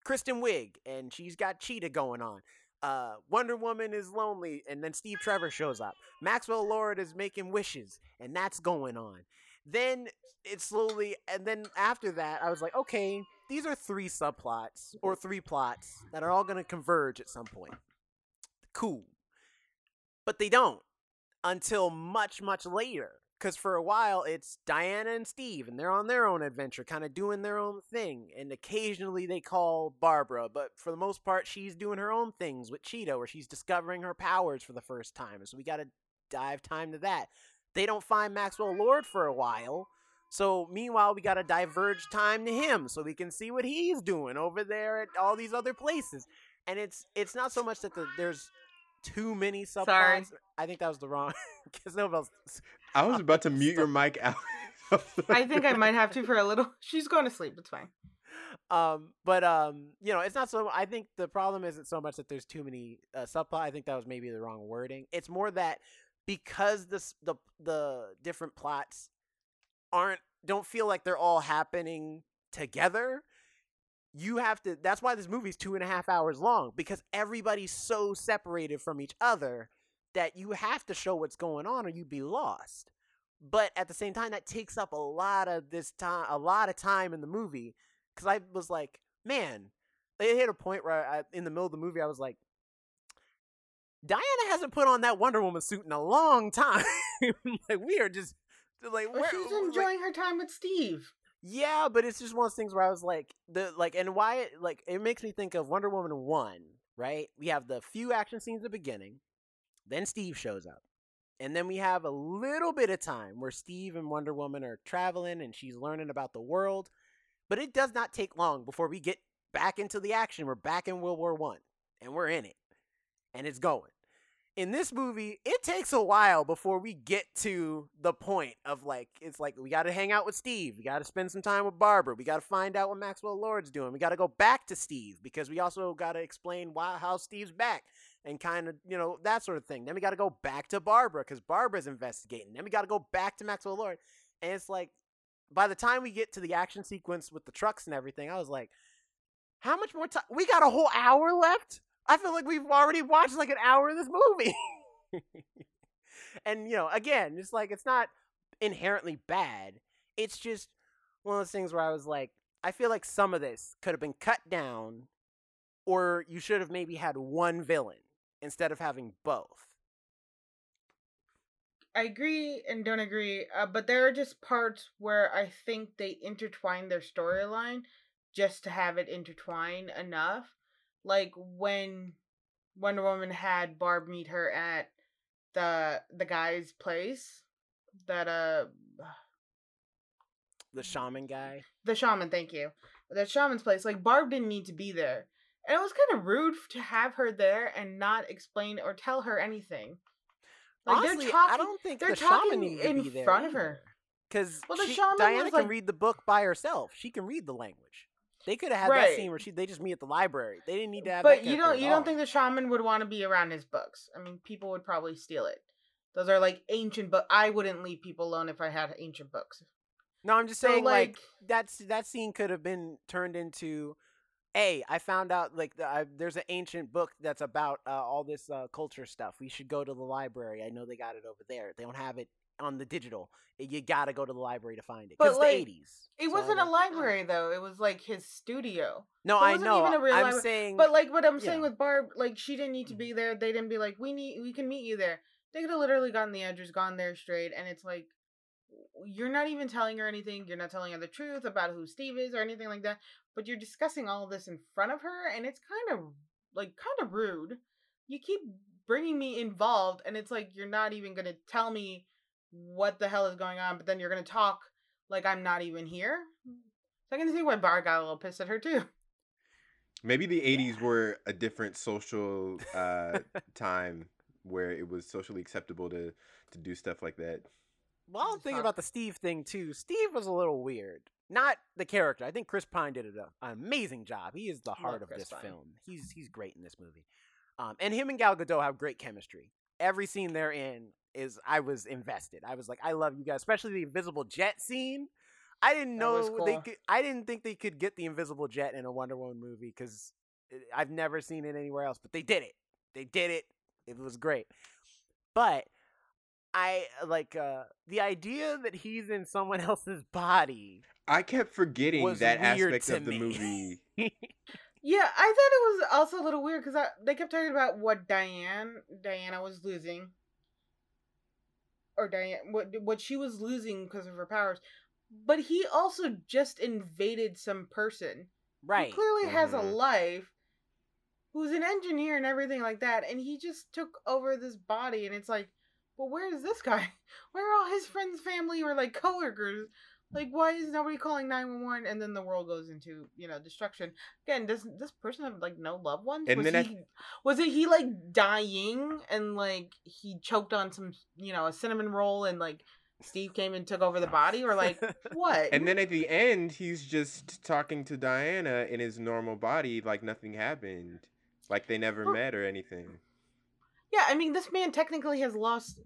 Kristen Wiig, and she's got Cheetah going on. Uh, Wonder Woman is lonely, and then Steve Trevor shows up. Maxwell Lord is making wishes, and that's going on. Then it slowly, and then after that, I was like, okay, these are three subplots or three plots that are all going to converge at some point. Cool. But they don't until much, much later. Because for a while, it's Diana and Steve, and they're on their own adventure, kind of doing their own thing. And occasionally they call Barbara, but for the most part, she's doing her own things with Cheetah, where she's discovering her powers for the first time. So we got to dive time to that. They don't find Maxwell Lord for a while. So meanwhile, we got to diverge time to him so we can see what he's doing over there at all these other places. And it's it's not so much that the, there's too many subplots. Sorry. I think that was the wrong. Because nobody else. I was about to mute your mic out. I think I might have to for a little. She's going to sleep. It's fine. Um, but um, you know, it's not so. I think the problem isn't so much that there's too many uh, subplot. I think that was maybe the wrong wording. It's more that because this the the different plots aren't don't feel like they're all happening together. You have to. That's why this movie's two and a half hours long because everybody's so separated from each other that you have to show what's going on or you'd be lost. But at the same time, that takes up a lot of this time, a lot of time in the movie. Because I was like, man, they hit a point where I, in the middle of the movie, I was like, Diana hasn't put on that Wonder Woman suit in a long time. like we are just like where- she's like- enjoying her time with Steve. yeah, but it's just one of those things where I was like, the like, and why it like it makes me think of Wonder Woman one, right? We have the few action scenes at the beginning, then Steve shows up, and then we have a little bit of time where Steve and Wonder Woman are traveling and she's learning about the world, but it does not take long before we get back into the action. We're back in World War One, and we're in it, and it's going. In this movie, it takes a while before we get to the point of like it's like we got to hang out with Steve, we got to spend some time with Barbara, we got to find out what Maxwell Lord's doing, we got to go back to Steve because we also got to explain why how Steve's back and kind of you know that sort of thing. Then we got to go back to Barbara because Barbara's investigating. Then we got to go back to Maxwell Lord, and it's like by the time we get to the action sequence with the trucks and everything, I was like, how much more time? We got a whole hour left. I feel like we've already watched like an hour of this movie. and you know, again, it's like it's not inherently bad. It's just one of those things where I was like, I feel like some of this could have been cut down, or you should have maybe had one villain instead of having both. I agree and don't agree, uh, but there are just parts where I think they intertwine their storyline just to have it intertwine enough. Like when Wonder Woman had Barb meet her at the the guy's place, that uh The shaman guy. the shaman, thank you, the shaman's place. Like Barb didn't need to be there, and it was kind of rude to have her there and not explain or tell her anything. Like Honestly, they're talking, I don't think they're the shaman talking in be there front of her. Because Well, the shaman Diana was can read the book by herself. She can read the language. They could have had that scene where she they just meet at the library. They didn't need to have. But that you don't you don't think the shaman would want to be around his books? I mean, people would probably steal it. Those are like ancient book. I wouldn't leave people alone if I had ancient books. No, I'm just So, saying, like, like- that's that scene could have been turned into. Hey, I found out like the, I, there's an ancient book that's about uh, all this uh, culture stuff. We should go to the library. I know they got it over there. They don't have it on the digital. You got to go to the library to find it. But, like, the 80s. It So, wasn't a like, library though. It was like his studio. No, I know. even a real I'm library. saying, But like what I'm you saying with Barb, like she didn't need to Mhm. be there. They didn't be like, we need, we can meet you there. They could have literally gotten the address, gone there straight, and it's like, you're not even telling her anything. You're not telling her the truth about who Steve is or anything like that. But you're discussing all of this in front of her, and it's kind of like kind of rude. You keep bringing me involved, and it's like you're not even gonna tell me what the hell is going on, but then you're gonna talk like I'm not even here. So I can see why Bar got a little pissed at her too. Maybe the '80s were a different social uh, time where it was socially acceptable to to do stuff like that. Well, I'm thinking about the Steve thing too. Steve was a little weird. Not the character. I think Chris Pine did an amazing job. He is the heart of Chris this Pine. film. He's he's great in this movie. Um, and him and Gal Gadot have great chemistry. Every scene they're in is I was invested. I was like, I love you guys, especially the invisible jet scene. I didn't That was know they could. I didn't think they could get the invisible jet in a Wonder Woman movie because I've never seen it anywhere else. But they did it. They did it. It was great. But I like uh the idea that he's in someone else's body. I kept forgetting that aspect to of the movie. Yeah, I thought it was also a little weird because they kept talking about what Diane Diana was losing, or Diane what what she was losing because of her powers, but he also just invaded some person right. who clearly has a Mhm. life, who's an engineer and everything like that, and he just took over this body, and it's like, well, where is this guy? Where are all his friends, family, or like coworkers? Like, why is nobody calling nine one one? And then the world goes into you know destruction again. Does this person have like no loved ones? And was then he was it he like dying and like he choked on some you know a cinnamon roll and like Steve came and took over the body or like what? And then at the end, he's just talking to Diana in his normal body, like nothing happened, like they never Well- met or anything. Yeah, I mean, this man technically has lost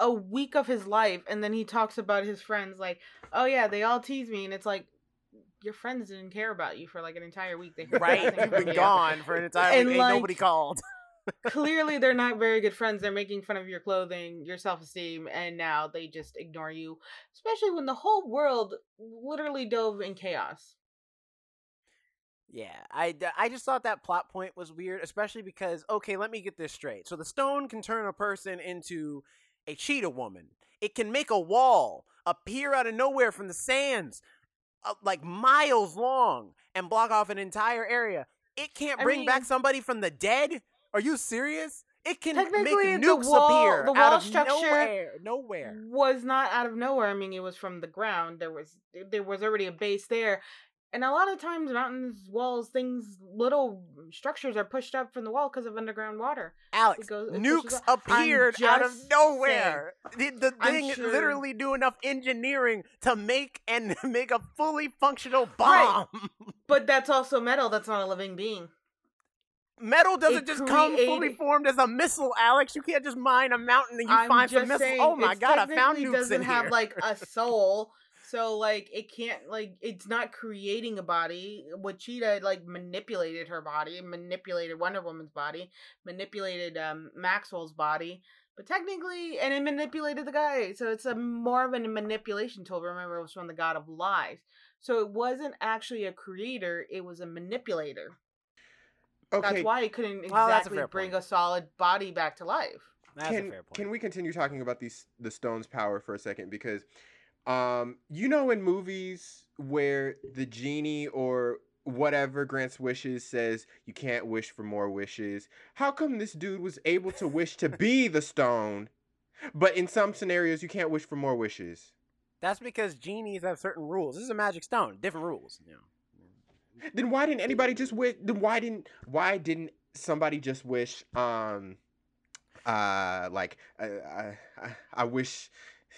a week of his life, and then he talks about his friends like, "Oh yeah, they all tease me," and it's like, your friends didn't care about you for like an entire week. They right. You've been you. gone for an entire And, week. Like, nobody called. Clearly, they're not very good friends. They're making fun of your clothing, your self esteem, and now they just ignore you. Especially when the whole world literally dove in chaos. Yeah, I, I just thought that plot point was weird, especially because okay, let me get this straight. So the stone can turn a person into a cheetah woman. It can make a wall appear out of nowhere from the sands, uh, like miles long, and block off an entire area. It can't I bring back somebody from the dead. Are you serious? It can make nukes wall- appear the out of structure- nowhere. Nowhere. was not out of nowhere. I mean, it was from the ground. There was there was already a base there, and a lot of times mountains, walls, things, little structures are pushed up from the wall because of underground water. Alex, It goes- it nukes appeared out of nowhere. The, the thing sure- literally do enough engineering to make and make a fully functional bomb. But that's also metal. That's not a living being. Metal doesn't It just come fully formed as a missile, Alex. You can't just mine a mountain and you I'm find some missile. saying, oh my god, I found nukes doesn't in have here. like a soul. So like it can't like it's not creating a body. Wachita like manipulated her body, manipulated Wonder Woman's body, manipulated um Maxwell's body, but technically and it manipulated the guy. So it's a more of a manipulation tool. Remember, it was from the god of lies. So it wasn't actually a creator; it was a manipulator. Okay, That's why it couldn't Well, a exactly fair bring point. a solid body back to life. That's can a fair point. can we continue talking about these the stone's power for a second because um you know in movies where the genie or whatever grants wishes says you can't wish for more wishes how come this dude was able to wish to be the stone but in some scenarios you can't wish for more wishes That's because genies have certain rules. This is a magic stone, different rules. Know. then why didn't anybody just wish then why didn't why didn't somebody just wish um uh like i i, I- I wish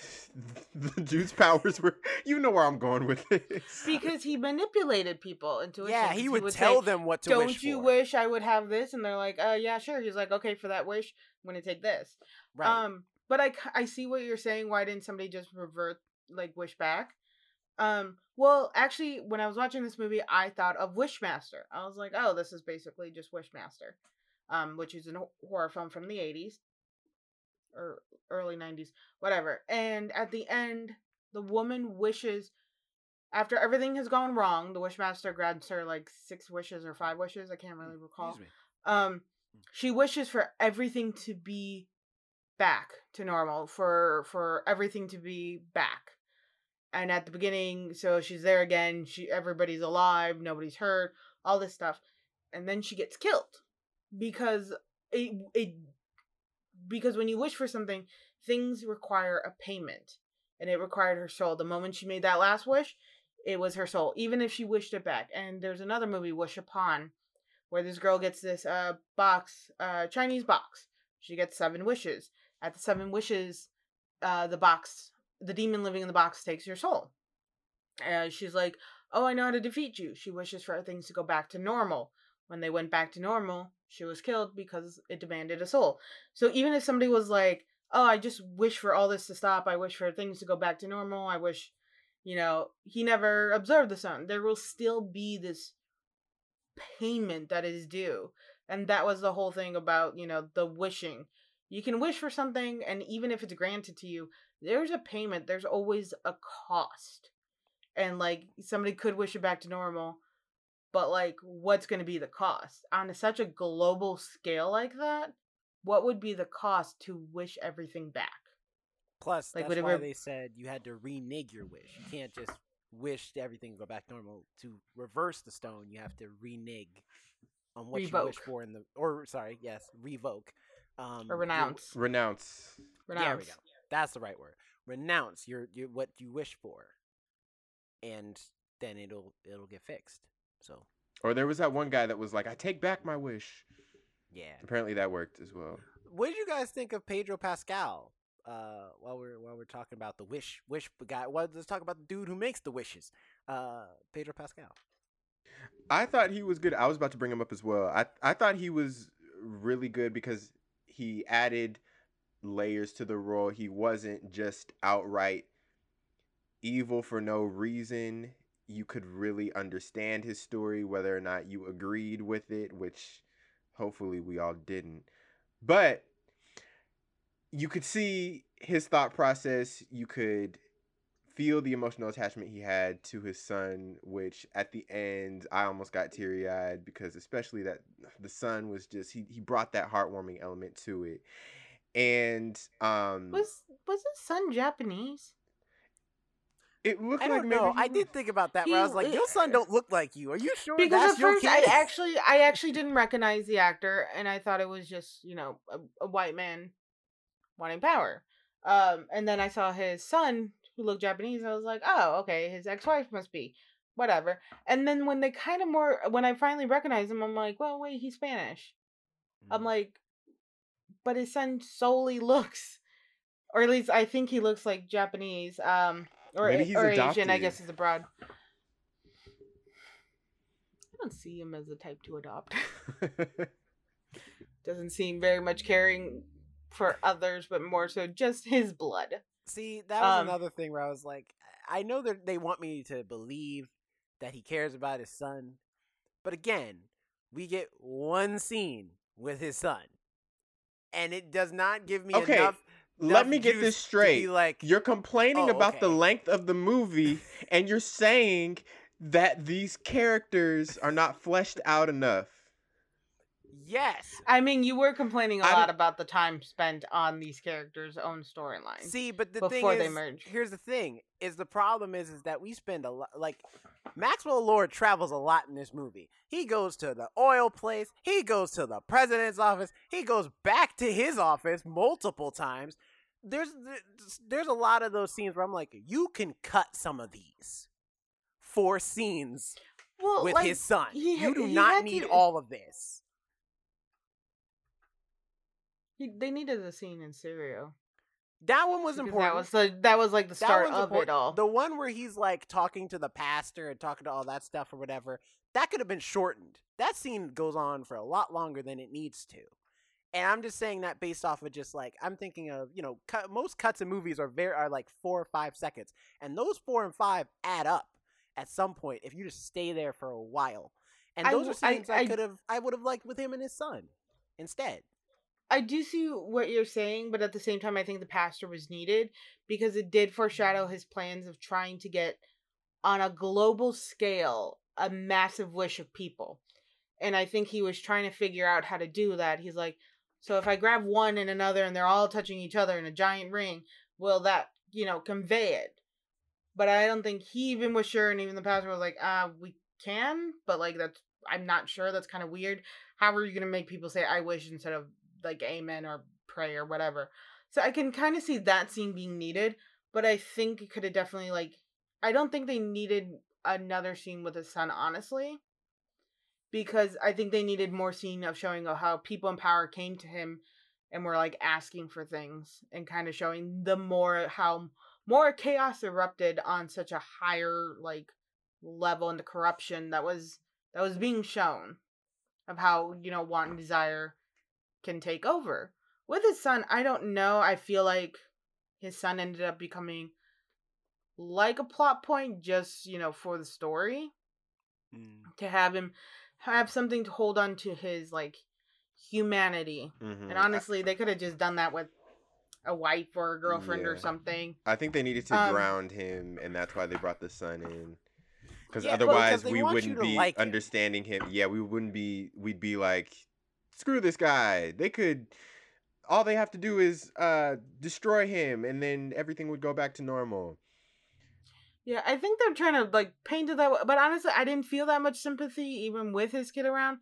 the dude's powers were you know where i'm going with this because he manipulated people into Yeah, wishes. he would, tell say, them what to Don't wish you for. wish I would have this? And they're like, uh, yeah, sure. He's like, okay, for that wish, I'm gonna take this. Right. Um, but I, I see what you're saying. Why didn't somebody just revert, like, wish back? Um, well, actually, when I was watching this movie, I thought of Wishmaster. I was like, oh, this is basically just Wishmaster, um, which is a horror film from the 80s or early 90s, whatever. And at the end, the woman wishes, after everything has gone wrong, the Wishmaster grants her like six wishes or five wishes. I can't really recall um she wishes for everything to be back to normal for for everything to be back and at the beginning so she's there again she everybody's alive nobody's hurt all this stuff and then she gets killed because it it because when you wish for something things require a payment and it required her soul the moment she made that last wish it was her soul, even if she wished it back. And there's another movie, Wish Upon, where this girl gets this uh box, uh Chinese box. She gets seven wishes. At the seven wishes, uh the box, the demon living in the box takes your soul. And she's like, "Oh, I know how to defeat you." She wishes for things to go back to normal. When they went back to normal, she was killed because it demanded a soul. So even if somebody was like, "Oh, I just wish for all this to stop. I wish for things to go back to normal. I wish, you know, he never observed the sun." There will still be this payment that is due. And that was the whole thing about, you know, the wishing. You can wish for something and even if it's granted to you, there's a payment. There's always a cost. And like somebody could wish it back to normal, but like what's going to be the cost on such a global scale like that what would be the cost to wish everything back Plus, Like, that's would it why they said you had to renege your wish. You can't just wish everything to go back normal. To reverse the stone, you have to renege on what you wish for in the or sorry, yes, revoke. Um, or your- renounce Renounce. There we renounce go. That's the right word. Renounce your, your what you wish for, and then it'll it'll get fixed. So Or there was that one guy that was like, I take back my wish. yeah. Apparently that worked as well. What did you guys think of Pedro Pascal? Uh, while we're while we're talking about the wish wish guy, well, let's talk about the dude who makes the wishes. Uh, Pedro Pascal. I thought he was good. I was about to bring him up as well. I I thought he was really good because he added layers to the role. He wasn't just outright evil for no reason. You could really understand his story, whether or not you agreed with it, which hopefully we all didn't. But you could see his thought process. You could feel the emotional attachment he had to his son, which at the end I almost got teary eyed because especially that the son was just he he brought that heartwarming element to it. And um was was his son japanese it looked I like don't maybe know. I did think about that. Where I was like, "Your son don't look like you. Are you sure because that's at your first kid?" i actually i actually didn't recognize the actor and i thought it was just you know a, a white man wanting power um and then i saw his son who looked japanese i was like oh okay his ex-wife must be whatever and then when they kind of more when i finally recognized him i'm like well wait he's spanish i'm Mm. like but his son solely looks or at least i think he looks like japanese um or, Maybe he's or asian i guess is abroad. I don't see him as a type to adopt doesn't seem very much caring for others but more so just his blood. See, that was Um, another thing where I was like, I know that they want me to believe that he cares about his son, but again, we get one scene with his son, and it does not give me Okay, enough. Let me get this straight. like, You're complaining Oh, about the length of the movie and you're saying that these characters are not fleshed out enough. Yes. i mean you were complaining a I lot about the time spent on these characters own storylines See, but the before thing they is, merge. here's the thing: is the problem is is that we spend a lot. Like Maxwell Lord travels a lot in this movie. He goes to the oil place. He goes to the president's office. He goes back to his office multiple times. There's there's- there's a lot of those scenes where I'm like, you can cut some of these four scenes well, with like, his son. you do not need to- all of this. He- they needed a scene in Syria. That one was because important. That was the that was like the start of important. it all. The one where he's like talking to the pastor and talking to all that stuff or whatever, that could have been shortened. That scene goes on for a lot longer than it needs to. And I'm just saying that based off of just like I'm thinking of, you know, cut, most cuts in movies are very are like 4 or 5 seconds. And those 4 and 5 add up at some point if you just stay there for a while. And those w- are I- scenes I, I- could have I would have liked with him and his son instead. I do see what you're saying, but at the same time, I think the pastor was needed because it did foreshadow his plans of trying to get on a global scale a massive wish of people. And I think he was trying to figure out how to do that. He's like, so if I grab one and another and they're all touching each other in a giant ring, will that, you know, convey it? But I don't think he even was sure, and even the pastor was like, uh, we can, but like that's I'm not sure. That's kind of weird. How are you gonna make people say I wish instead of like amen or pray or whatever? So I can kind of see that scene being needed, but I think it could have definitely like I don't think they needed another scene with his son, honestly. Because I think they needed more scene of showing of how people in power came to him and were like asking for things and kind of showing the more how more chaos erupted on such a higher like level in the corruption that was that was being shown of how you know want and desire can take over with his son i don't know i feel like his son ended up becoming like a plot point just you know for the story Mm. to have him have something to hold on to his like humanity Mhm. and honestly they could have just done that with a wife or a girlfriend or something I think they needed to Um, ground him, and that's why they brought the son in. Because Yeah, otherwise, they we wouldn't be like him. understanding him. Yeah, we wouldn't be. We'd be like, screw this guy. They could. All they have to do is uh, destroy him, and then everything would go back to normal. Yeah, I think they're trying to like paint it that way. But honestly, I didn't feel that much sympathy even with his kid around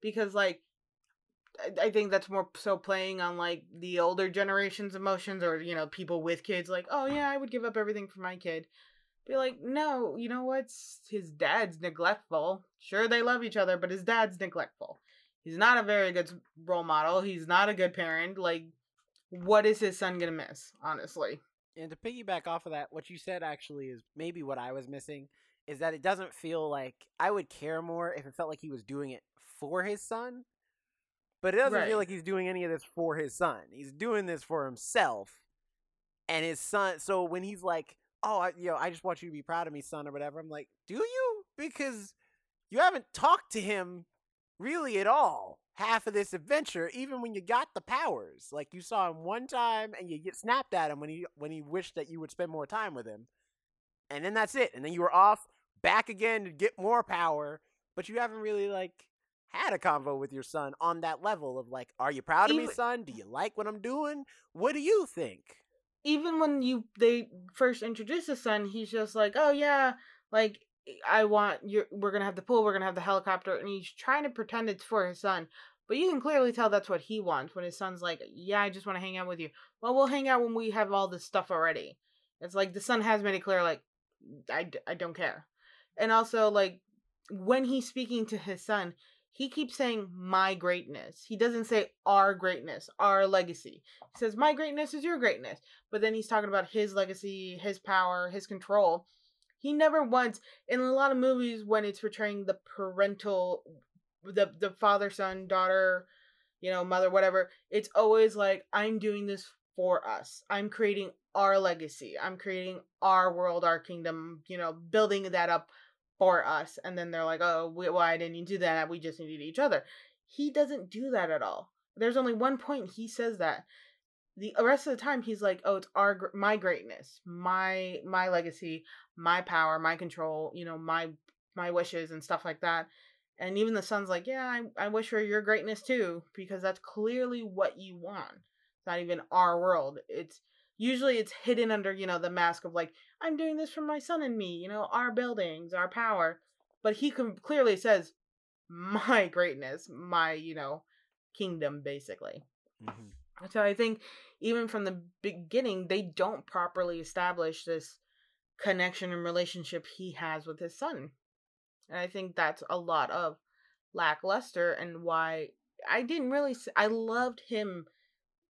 because like I, think that's more so playing on like the older generation's emotions or you know people with kids like oh yeah I would give up everything for my kid. Be like no, you know what's his dad's neglectful. Sure they love each other, but his dad's neglectful. He's not a very good role model. He's not a good parent. Like what is his son gonna miss? Honestly. And to piggyback off of that, what you said actually is maybe what I was missing is that it doesn't feel like I would care more if it felt like he was doing it for his son. But it doesn't Right. feel like he's doing any of this for his son. He's doing this for himself and his son. So when he's like, "Oh, I, you know, I just want you to be proud of me, son," or whatever, I'm like, "Do you?" Because you haven't talked to him really at all half of this adventure even when you got the powers. Like you saw him one time and you get snapped at him when he when he wished that you would spend more time with him and then that's it and then you were off back again to get more power but you haven't really like had a convo with your son on that level of like are you proud of me son? Do you like what i'm doing? What do you think? Even when you they first introduce the son, he's just like, "Oh yeah, like I want you. We're gonna have the pool. We're gonna have the helicopter," and he's trying to pretend it's for his son. But you can clearly tell that's what he wants. When his son's like, "Yeah, I just want to hang out with you." Well, we'll hang out when we have all this stuff already. It's like the son has made it clear, like, I, I don't care. And also, like, when he's speaking to his son, he keeps saying my greatness. He doesn't say our greatness, our legacy. He says my greatness is your greatness but then he's talking about his legacy, his power, his control. He never once in a lot of movies when it's portraying the parental the the father, son, daughter, you know, mother, whatever, it's always like I'm doing this for us. I'm creating our legacy. I'm creating our world, our kingdom, you know, building that up for us. And then they're like, "Oh, we, why didn't you do that? We just needed each other." He doesn't do that at all. There's only one point he says that the rest of the time he's like oh it's our my greatness my my legacy my power my control you know my my wishes and stuff like that. And even the son's like yeah i, I wish for your greatness too because that's clearly what you want. It's not even our world. It's usually it's hidden under you know the mask of like i'm doing this for my son and me you know our buildings our power. But he com- clearly says my greatness my you know kingdom basically mm-hmm. So I think even from the beginning, they don't properly establish this connection and relationship he has with his son. And I think that's a lot of lackluster and why I didn't really I loved him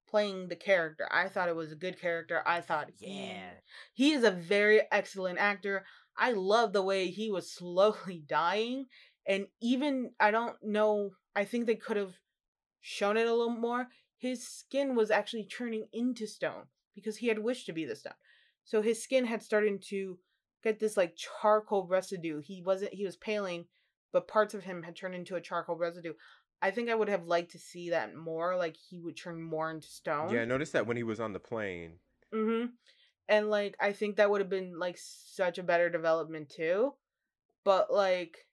playing the character. I thought it was a good character. I thought yeah he is a very excellent actor. I love the way he was slowly dying and even I don't know I think they could have shown it a little more. His skin was actually turning into stone because he had wished to be the stone. So his skin had started to get this like charcoal residue. He wasn't he was paling, but parts of him had turned into a charcoal residue. I think I would have liked to see that more, like he would turn more into stone. Yeah, I noticed that when he was on the plane. Mm-hmm. And like I think that would have been like such a better development too. But like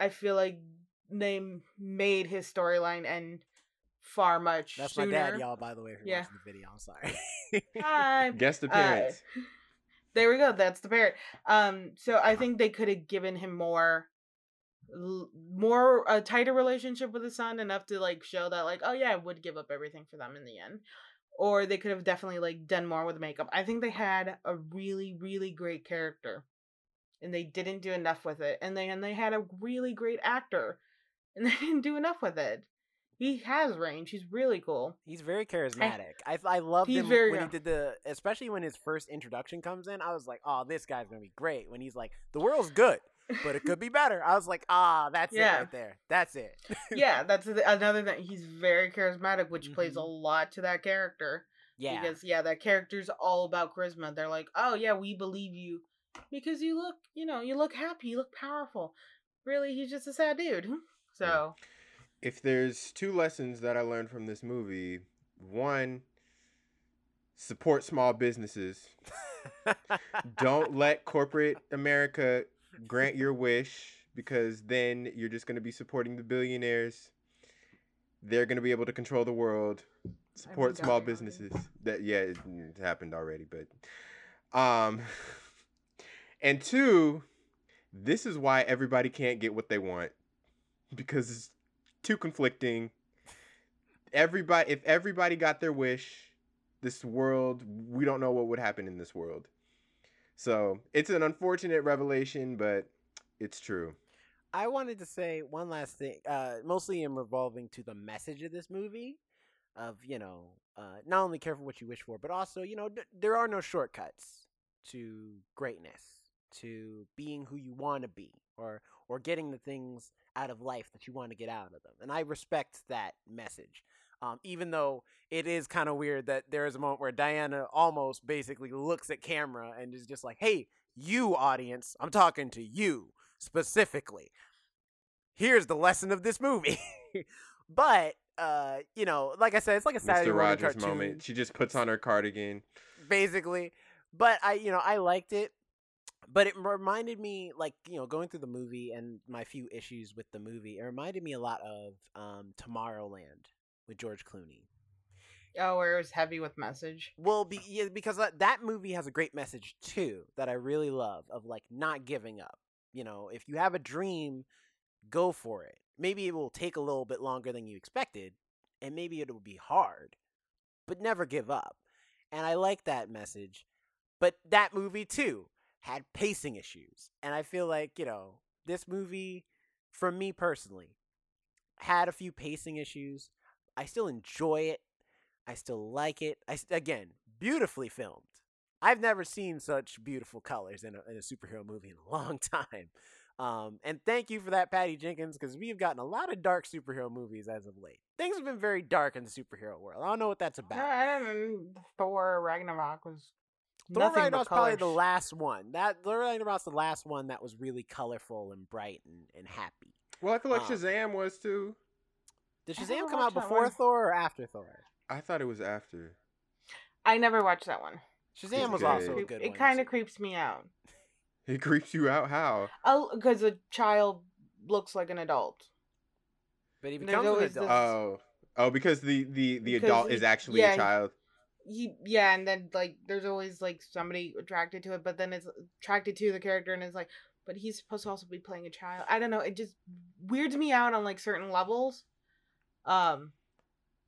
I feel like they made his storyline end far much that's sooner. my dad y'all by the way if you're Yeah. watching the video i'm sorry Hi. Guest Uh, appearance. there we go. That's the parrot. Um, so I think they could have given him more, l- more a tighter relationship with his son, enough to like show that like, oh yeah, I would give up everything for them in the end. Or they could have definitely like done more with makeup. I think they had a really, really great character and they didn't do enough with it. And they and they had a really great actor, and they didn't do enough with it. He has range. He's really cool. He's very charismatic. I I loved He's him very when he did the, especially when his first introduction comes in. I was like, oh, this guy's gonna be great. When he's like, the world's good, but it could be better. I was like, ah, that's Yeah. it right there. That's it. yeah, that's another thing. He's very charismatic, which plays a Mhm. lot to that character. yeah, Because yeah, that character's all about charisma. They're like, oh yeah, we believe you because you look, you know, you look happy, you look powerful. Really, he's just a sad dude. So If there's two lessons that I learned from this movie, one, support small businesses. Don't let corporate America grant your wish because then you're just going to be supporting the billionaires. They're going to be able to control the world. Support small businesses. That yeah, it, it happened already, but um and two, this is why everybody can't get what they want because too conflicting. Everybody if everybody got their wish, this world, we don't know what would happen in this world. So, it's an unfortunate revelation, but it's true. I wanted to say one last thing, uh, mostly in revolving to the message of this movie, of you know, uh, not only care for what you wish for, but also you know, d- there are no shortcuts to greatness, to being who you want to be, or or getting the things out of life that you want to get out of them. And I respect that message. Um, even though it is kind of weird that there is a moment where Diana almost basically looks at camera and is just like, "Hey, you audience, I'm talking to you specifically. Here's the lesson of this movie." but uh, you know, like I said, it's like a Saturday Mr. Rogers cartoon, moment. She just puts on her cardigan. basically. But I, you know, I liked it. But it reminded me, like you know, going through the movie and my few issues with the movie, it reminded me a lot of um, Tomorrowland with George Clooney. oh, where it was heavy with message. Well, be, yeah, because that, that movie has a great message too that I really love of like not giving up. You know, if you have a dream, go for it. Maybe it will take a little bit longer than you expected, and maybe it will be hard, but never give up. And I like that message. But that movie too had pacing issues, and I feel like you know this movie, for me personally, had a few pacing issues. I still enjoy it. I still like it. I again, beautifully filmed. I've never seen such beautiful colors in a, in a superhero movie in a long time. Um, and thank you for that, Patty Jenkins, because we've gotten a lot of dark superhero movies as of late. Things have been very dark in the superhero world. I don't know what that's about. I don't know. Thor Ragnarok was Thor nothing Ragnarok's probably the last one. That Thor Ragnarok's the last one that was really colorful and bright and, and happy. Well, I feel like Um, Shazam was too. Did Shazam come out before one. Thor or after Thor? I thought it was after. I never watched that one. Shazam was good. also a It, good it one. kind of creeps me out. It creeps you out. How? Oh, because a child looks like an adult. But he There's becomes an adult. this- Oh, oh, because the the the Because adult he- is actually yeah, a child. He, yeah, and then like there's always like somebody attracted to it, but then it's attracted to the character, and it's like, but he's supposed to also be playing a child. I don't know. It just weirds me out on like certain levels. Um,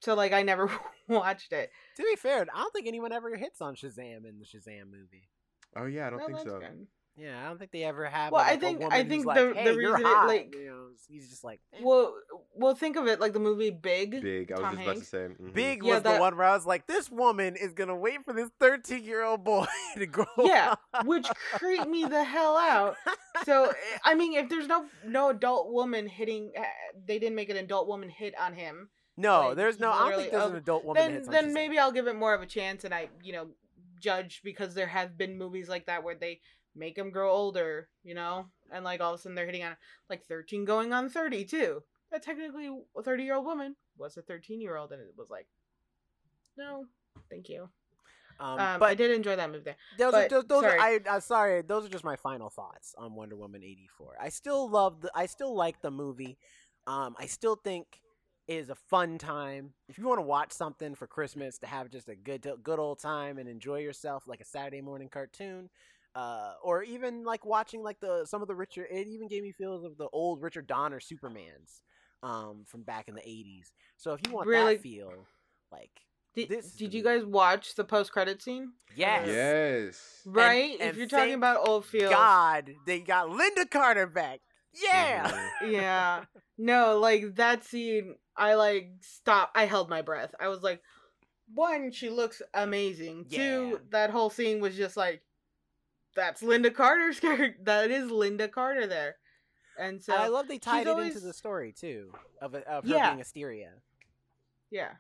so like I never watched it. To be fair, I don't think anyone ever hits on Shazam in the Shazam movie. Oh yeah, I don't Well, think that's so. good. Yeah, I don't think they ever have. Well, I like, a think- I woman who's think the- the hey, you're reason it, hot," like- you know, he's just like eh. Well, well, think of it like the movie Big. Big. I was Tom just about to say. mhm. Big Yeah, was the one where I was like, this woman is gonna wait for this 13 year old boy to grow Yeah, up. which creeped me the hell out. So eh, I mean, if there's no no adult woman hitting, uh, they didn't make an adult woman hit on him. no, like, there's no. I don't think literally, there's an oh, adult woman. then hits then Shazam. maybe I'll give it more of a chance, and I you know judge because there have been movies like that where they make them grow older, you know, and like all of a sudden they're hitting on like 13 going on 30 too. That technically a 30 year old woman was a 13 year old, and it was like, no, thank you. Um, Um, but I did enjoy that movie. Those, But, are, those, those sorry. are, I, I'm sorry. Those are just my final thoughts on Wonder Woman 84. I still love the, I still like the movie. Um, I still think it is a fun time. If you want to watch something for Christmas to have just a good, good old time and enjoy yourself, like a Saturday morning cartoon, uh, or even like watching like the some of the Richard, it even gave me feels of the old Richard Donner Supermans, um, from back in the 80s. So if you want Really- that feel, like Did, This- did you guys watch the post credit scene? Yes. Yes. Right? and if you're talking about old Oldfield. God, they got Lynda Carter back. Yeah. Yeah. No, like that scene, I like stop. I held my breath. I was like, one, she looks amazing. Yeah. Two, that whole scene was just like, that's Lynda Carter's character. That is Lynda Carter there. And so, I love they tied it into the story too of a, of her Yeah. being Asteria. yeah.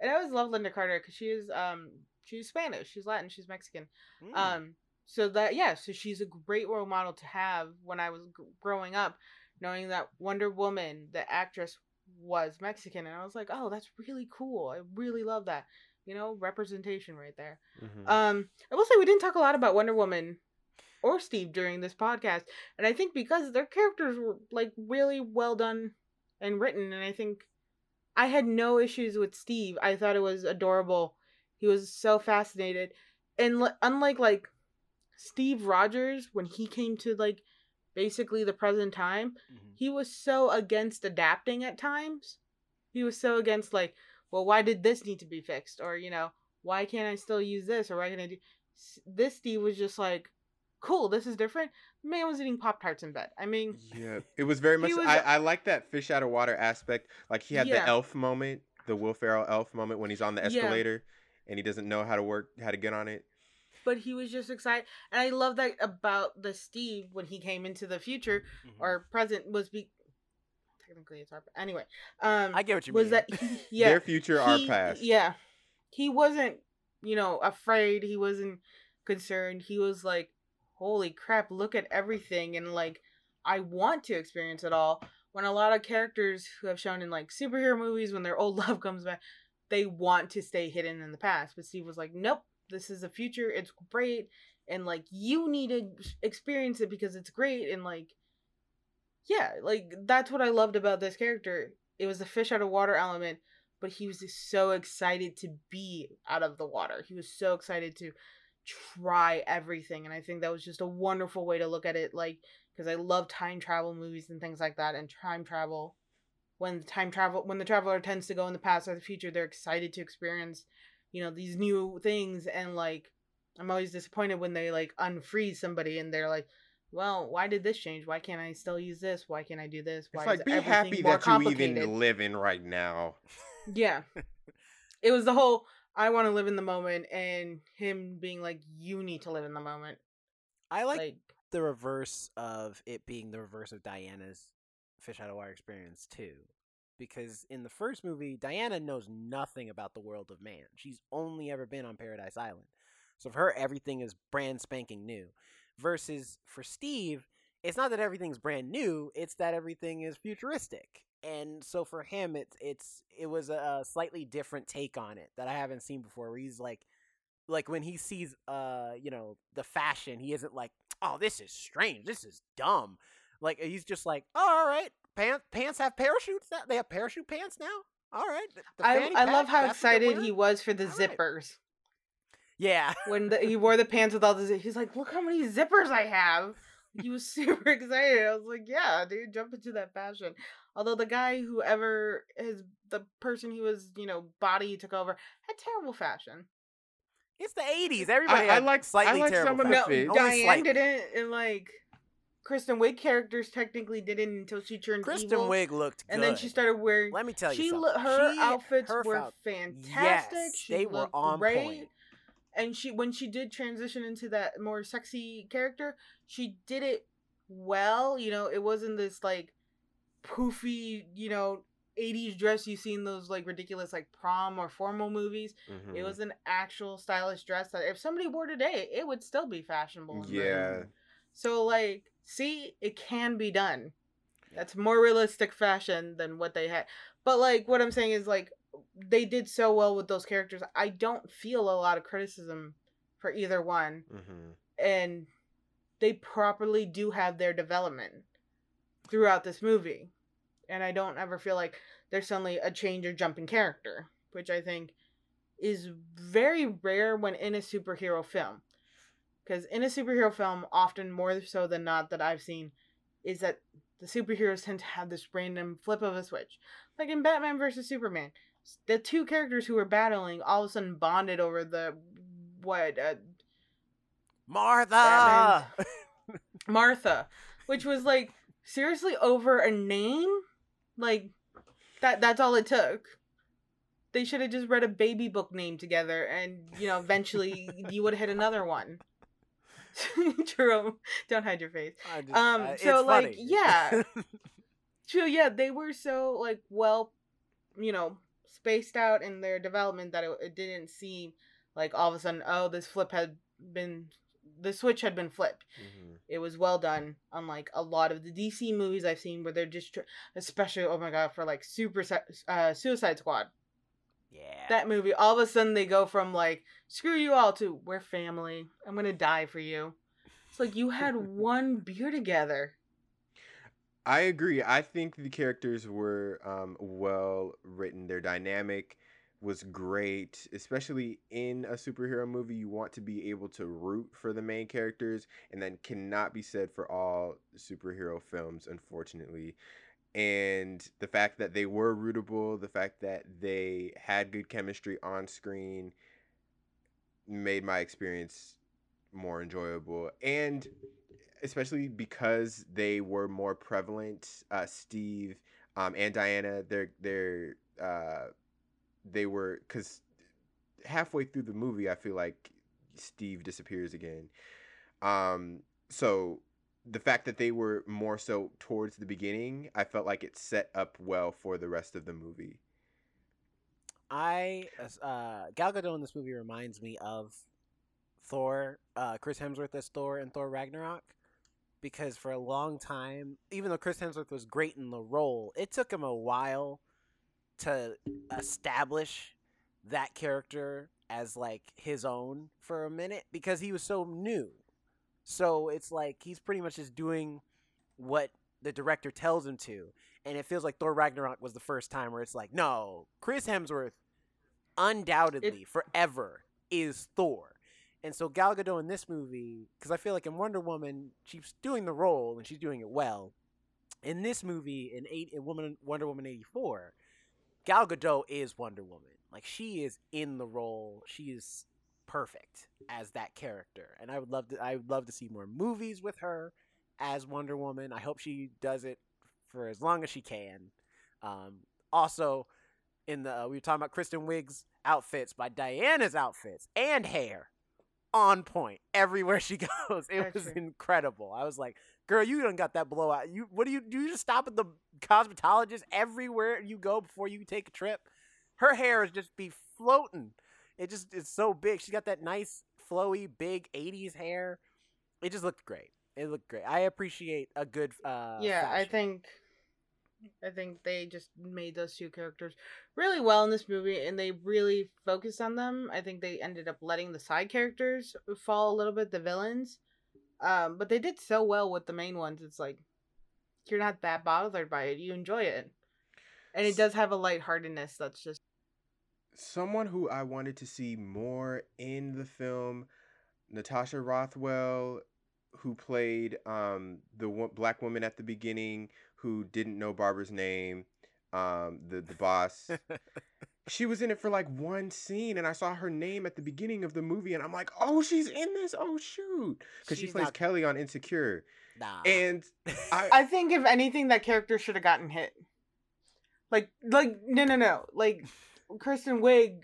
And I always love Lynda Carter because she is, um, she's Spanish, she's Latin, she's Mexican. Mm. Um, so that yeah, so she's a great role model to have when I was g- growing up, knowing that Wonder Woman, the actress, was Mexican, and I was like, oh, that's really cool. I really love that. You know, representation right there. Mhm. Um, I will say we didn't talk a lot about Wonder Woman or Steve during this podcast, and I think because their characters were like really well done and written, and I think I had no issues with Steve. I thought it was adorable. He was so fascinated, and li- unlike like Steve Rogers when he came to like basically the present time, Mhm. he was so against adapting at times. He was so against like, well, why did this need to be fixed, or you know, why can't I still use this, or why can't I do S- this? Steve was just like, cool, this is different. Man was eating pop tarts in bed. I mean, Yeah, it was very much. Was- I, I like that fish out of water aspect. Like he had Yeah. the elf moment, the Will Ferrell elf moment when he's on the Yeah. escalator and he doesn't know how to work, how to get on it. but he was just excited, and I love that about the Steve when he came into the future Mhm. or present was be. Technically, it's our anyway. Um, I get what you was mean. that he, yeah Their future, our past. Yeah. He wasn't, you know, afraid. He wasn't concerned. He was like, holy crap, look at everything. And like, I want to experience it all. When a lot of characters who have shown in like superhero movies, when their old love comes back, they want to stay hidden in the past. But Steve was like, nope, this is the future. It's great. And like, you need to experience it because it's great. And like, yeah, like that's what I loved about this character. It was the fish out of water element, but he was just so excited to be out of the water. He was so excited to try everything, and I think that was just a wonderful way to look at it. Like, because I love time travel movies and things like that, and time travel. When the time travel, when the traveler tends to go in the past or the future, they're excited to experience, you know, these new things. And like, I'm always disappointed when they like unfreeze somebody and they're like, well, why did this change? Why can't I still use this? Why can't I do this? Why It's like is be happy that you complicated? even live in right now. Yeah. it was the whole I want to live in the moment and him being like you need to live in the moment. I like, Like, the reverse of it being the reverse of Diana's fish out of water experience too. Because in the first movie, Diana knows nothing about the world of man. She's only ever been on Paradise Island. So for her, everything is brand spanking new. Versus for Steve, it's not that everything's brand new, it's that everything is futuristic. And so for him, it's it's it was a slightly different take on it that I haven't seen before. Where he's like, like when he sees uh you know the fashion he isn't like oh this is strange this is dumb like he's just like oh, all right pants pants have parachutes now they have parachute pants now all right the- the I I love how that's what they're excited he was for the All right. Zippers yeah when the, he wore the pants with all the. He's like, look how many zippers I have. He was super excited. I was like, yeah, dude, jump into that fashion. Although the guy, whoever his the person he was, you know, body took over, had terrible fashion. it's the 80s everybody I had like- I slightly like terrible some of the No, fashion. outfits. Only Diane slightly. didn't, and like Kristen Wiig characters technically didn't until she turned kristen evil, wiig looked and then she started wearing. let me tell you she something. lo- her She- outfits her were fou- fantastic. yes, she they were on great. point And she when she did transition into that more sexy character, she did it well. You know, it wasn't this like poofy, you know, 80s dress you see in those like ridiculous like prom or formal movies. It Mhm. was an actual stylish dress that if somebody wore today, it would still be fashionable. Yeah. So like, see, it can be done. That's more realistic fashion than what they had. But like what I'm saying is like they did so well with those characters. I don't feel a lot of criticism for either one Mhm. and they properly do have their development throughout this movie. And I don't ever feel like there's suddenly a change or jump in character, which I think is very rare when in a superhero film. Because in a superhero film, often more so than not that I've seen, is that the superheroes tend to have this random flip of a switch. Like in Batman versus Superman, the two characters who were battling all of a sudden bonded over the what uh, Martha. Martha, which was like seriously over a name. Like that. That's all it took. They should have just read a baby book name together, and you know, eventually you would have hit another one. True. Don't hide your face. Just- Um, uh, so, like, funny. yeah. So yeah, they were so like well, you know, spaced out in their development that it, it didn't seem like all of a sudden, oh, this flip had been, the switch had been flipped. Mhm. It was well done, unlike a lot of the DC movies I've seen where they're just, tr- especially oh my god, for like Super uh, Suicide Squad. yeah. That movie, all of a sudden they go from like screw you all to we're family. I'm gonna die for you. It's like you had one beer together. I agree. I think the characters were um, well written. Their dynamic was great, especially in a superhero movie. You want to be able to root for the main characters, and that cannot be said for all superhero films, unfortunately. And the fact that they were rootable, the fact that they had good chemistry on screen, made my experience more enjoyable. And especially because they were more prevalent. Uh, Steve um, and Diana, they're they're uh, they were because halfway through the movie, I feel like Steve disappears again. Um, so the fact that they were more so towards the beginning, I felt like it set up well for the rest of the movie. I uh Gal Gadot in this movie reminds me of Thor, uh Chris Hemsworth as Thor in Thor Ragnarok because for a long time, even though Chris Hemsworth was great in the role, it took him a while to establish that character as like his own for a minute because he was so new. So it's like he's pretty much just doing what the director tells him to. And it feels like Thor Ragnarok was the first time where it's like, no, Chris Hemsworth undoubtedly forever is Thor. And so Gal Gadot in this movie, because I feel like in Wonder Woman, she's doing the role and she's doing it well. In this movie, in eight, in Woman Wonder Woman eighty four, Gal Gadot is Wonder Woman. Like she is in the role. She is perfect as that character, and I would love to. I would love to see more movies with her as Wonder Woman. I hope she does it for as long as she can. Um, also, in the uh, we were talking about Kristen Wiig's outfits by Diana's outfits and hair on point everywhere she goes. It That's was true. incredible. I was like, "Girl, you done got that blowout. You what do you do? You just stop at the cosmetologist everywhere you go before you take a trip. Her hair is just be floating. It just it's so big. She's got that nice flowy big '80s hair. It just looked great. It looked great. I appreciate a good. uh yeah, I think I think they just made those two characters really well in this movie and they really focused on them. I think they ended up letting the side characters fall a little bit, the villains. Um, but they did so well with the main ones. It's like you're not that bothered by it. You enjoy it. And it does have a lightheartedness that's just someone who I wanted to see more in the film, Natasha Rothwell, who played um, the black woman at the beginning who didn't know Barbara's name, um, the the boss. she was in it for like one scene, and I saw her name at the beginning of the movie, and I'm like, oh, she's in this. Oh shoot, because she plays not- Kelly on Insecure, nah. and I, I think if anything that character should have gotten hit. Like like no no no. Like Kristen Wiig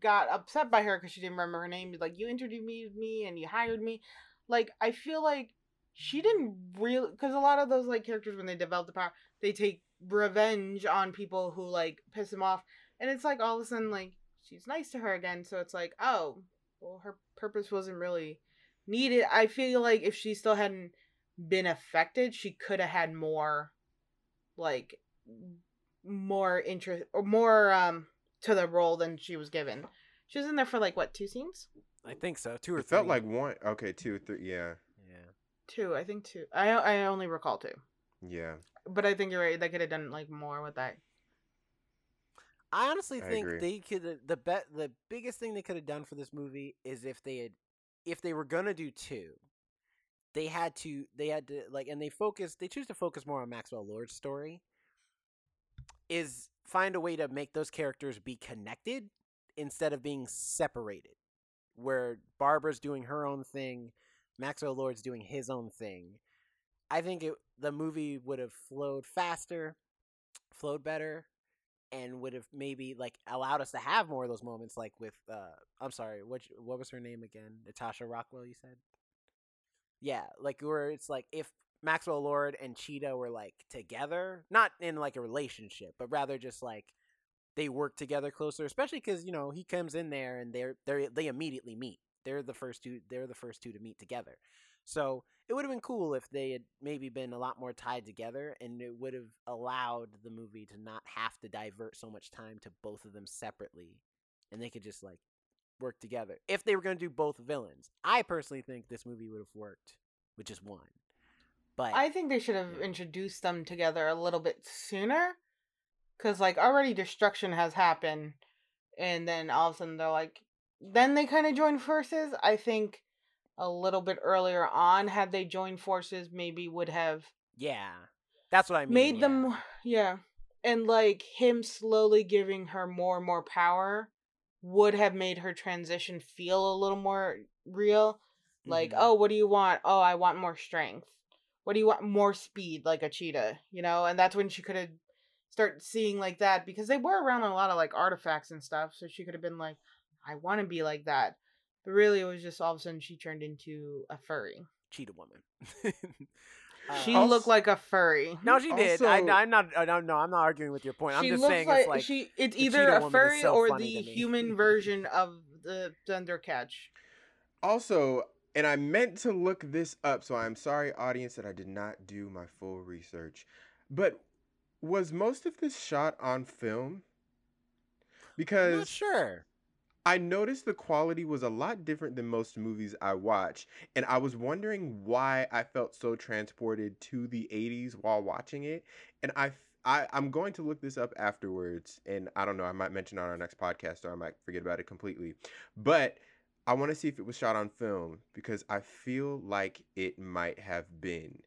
got upset by her because she didn't remember her name. She's Like you interviewed me me and you hired me. Like I feel like she didn't really because a lot of those like characters when they develop the power they take revenge on people who like piss them off and it's like all of a sudden like she's nice to her again so it's like oh well her purpose wasn't really needed i feel like if she still hadn't been affected she could have had more like more interest or more um to the role than she was given she was in there for like what two scenes I think so. Two or it three. felt like one. Okay, two, three. Yeah, yeah. Two i think two i i only recall two yeah. but i think you're right they could have done like more with that I honestly I think agree. they could the bet the biggest thing they could have done for this movie is if they had if they were gonna do two, they had to they had to like and they focus they choose to focus more on Maxwell Lord's story. Is find a way to make those characters be connected instead of being separated. Where Barbara's doing her own thing, Maxwell Lord's doing his own thing. I think it the movie would have flowed faster, flowed better, and would have maybe like allowed us to have more of those moments like with uh I'm sorry, what what was her name again? Natasha Rockwell you said? Yeah, like where it's like if Maxwell Lord and Cheetah were like together, not in like a relationship, but rather just like they work together closer, especially cuz you know, he comes in there and they're they they immediately meet. They're the first two they're the first two to meet together. So, it would have been cool if they had maybe been a lot more tied together and it would have allowed the movie to not have to divert so much time to both of them separately and they could just like work together if they were going to do both villains i personally think this movie would have worked with just one but I think they should have Yeah. introduced them together a little bit sooner. Cause like already destruction has happened, and then all of a sudden they're like, then they kind of joined forces. I think a little bit earlier on, had they joined forces, maybe would have yeah that's what i mean made yeah. them, yeah, and like him slowly giving her more and more power would have made her transition feel a little more real. Like, Mhm. oh, what do you want? Oh, I want more strength. What do you want? More speed, like a cheetah, you know? And that's when she could have start seeing like that because they were around a lot of like artifacts and stuff. So she could have been like, I want to be like that. But really, it was just all of a sudden she turned into a furry. cheetah woman She Uh, looked like a furry. no she did I, Also- i'm not I don't, no i'm not arguing with your point i'm just saying like, it's like she. It's either a furry so or the human version of the Thundercats. Also, and I meant to look this up, so I'm sorry, audience, that I did not do my full research. But was most of this shot on film? i'm not Because sure I noticed the quality was a lot different than most movies I watch, and I was wondering why I felt so transported to the 80s while watching it. And I, I I'm going to look this up afterwards, and I don't know, I might mention on our next podcast or I might forget about it completely. But I want to see if it was shot on film because I feel like it might have been,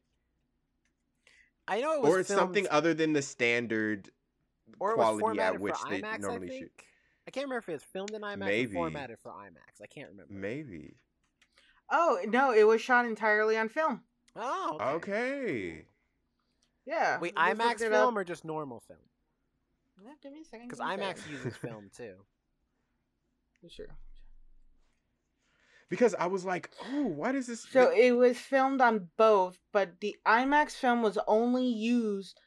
i know it was or it's something other than the standard or quality at which they IMAX, normally shoot. Think. I can't remember if it was filmed in IMAX Maybe. or formatted for IMAX. I can't remember. Maybe. Oh no, it was shot entirely on film. Oh, okay. Okay. Yeah. Wait, I IMAX film up. or just normal film? Yeah, give me a second. Because give me a IMAX second. uses film too. Sure. Because I was like, oh, why does this? So it was filmed on both, but the IMAX film was only used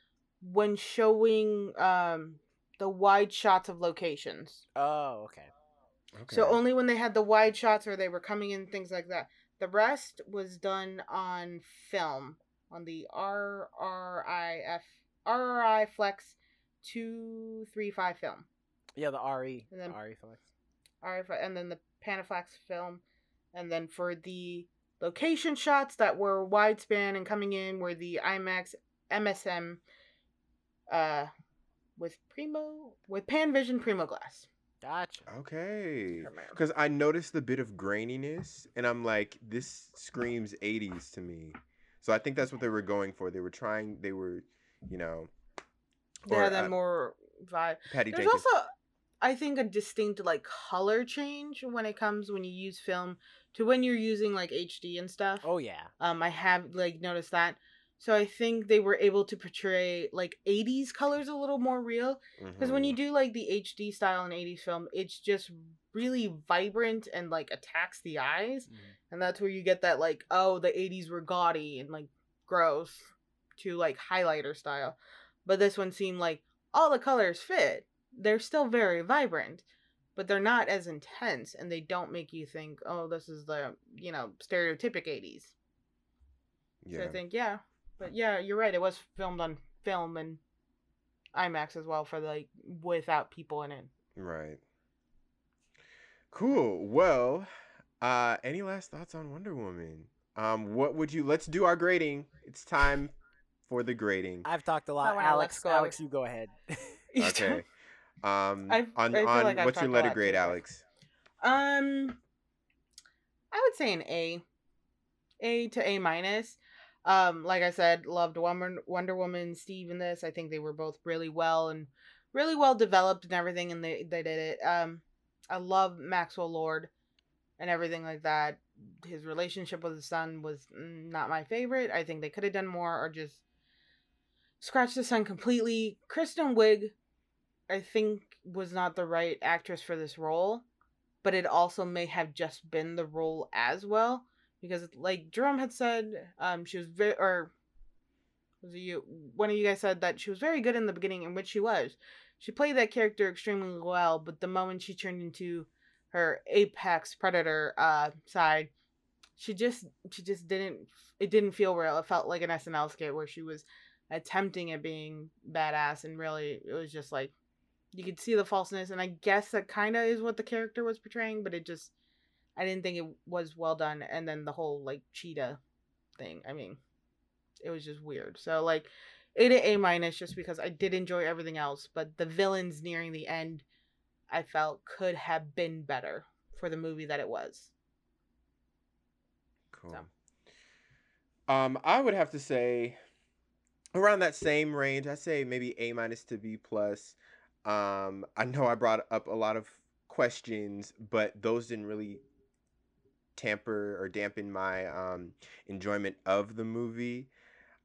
when showing um the wide shots of locations. Oh, okay. So only when they had the wide shots or they were coming in things like that. The rest was done on film on the RRIF RRI Flex 235 film. Yeah, the RE. And then- RE flex. RF and then the Panaflex film, and then for the location shots that were widespan and coming in were the IMAX MSM, uh, with Primo with Panavision Primo Glass. Gotcha. Okay. Because I noticed the bit of graininess, and I'm like, this screams 80s to me. So I think that's what they were going for. They were trying, they were, you know, They or, had that uh, more vibe. Patty There's Jenkins. also, I think, a distinct like color change when it comes when you use film to when you're using like HD and stuff. Oh yeah. Um, I have like noticed that. So I think they were able to portray like 80s colors a little more real. Because when you Mhm. do like the HD style in 80s film, it's just really vibrant and like attacks the eyes. Mhm. And that's where you get that like, oh, the 80s were gaudy and like gross to like highlighter style. But this one seemed like all the colors fit. They're still very vibrant, but they're not as intense and they don't make you think, oh, this is the, you know, stereotypic 80s. So yeah. I think, yeah. But yeah, you're right. It was filmed on film and IMAX as well for like without people in it. Right. Cool. Well, uh, any last thoughts on Wonder Woman? Um, what would you? Let's do our grading. It's time for the grading. I've talked a lot. wanna Alex, let's. Alex, you go ahead. Okay. Um, I- on I feel on like what's your letter grade, too, Alex? Um, I would say an A, A to A minus. Um, like I said, loved Wonder Wonder Woman, Steve in this. I think they were both really well and really well developed and everything, and they they did it. Um, I love Maxwell Lord and everything like that. His relationship with his son was not my favorite. I think they could have done more or just scratched the son completely. Kristen Wiig, I think, was not the right actress for this role, but it also may have just been the role as well because, like Jerome had said, um, she was very or was you? One of you guys said that she was very good in the beginning, in which she was. She played that character extremely well, but the moment she turned into her apex predator uh side, she just she just didn't it didn't feel real. It felt like an SNL skit where she was attempting at being badass and really it was just like you could see the falseness and I guess that kind of is what the character was portraying, but it just I didn't think it was well done and then the whole like cheetah thing. I mean, it was just weird. So like eight A minus just because I did enjoy everything else, but the villains nearing the end I felt could have been better for the movie that it was. Cool. Um, I would have to say around that same range. I say maybe A minus to B plus. Um, I know I brought up a lot of questions, but those didn't really tamper or dampen my um, enjoyment of the movie.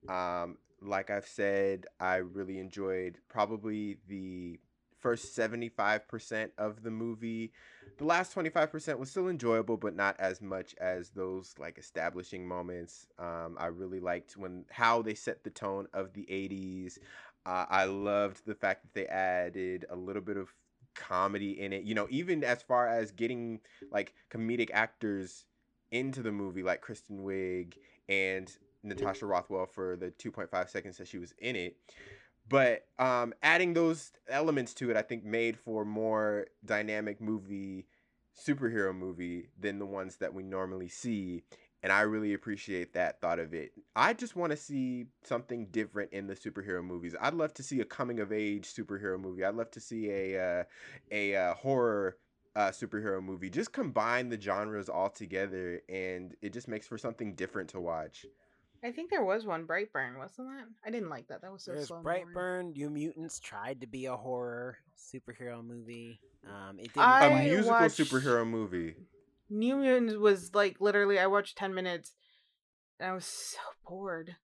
Um, like I've said, I really enjoyed probably the first 75% of the movie. The last 25% was still enjoyable, but not as much as those like establishing moments. Um, I really liked when how they set the tone of the 80s. Uh, I loved the fact that they added a little bit of comedy in it. You know, even as far as getting like comedic actors into the movie, like Kristen Wiig and Natasha Rothwell for the 2.5 seconds that she was in it. But um, adding those elements to it, I think, made for more dynamic movie, superhero movie than the ones that we normally see. And I really appreciate that thought of it. I just want to see something different in the superhero movies. I'd love to see a coming of age superhero movie. I'd love to see a uh, a uh, horror uh, superhero movie. Just combine the genres all together, and it just makes for something different to watch. I think there was one Brightburn, wasn't that? I didn't like that. That was so There's slow. and boring. Brightburn. New Mutants tried to be a horror superhero movie. Um, it didn't. I A quite- musical watched- superhero movie. New Mutants was like literally I watched 10 minutes and I was so bored.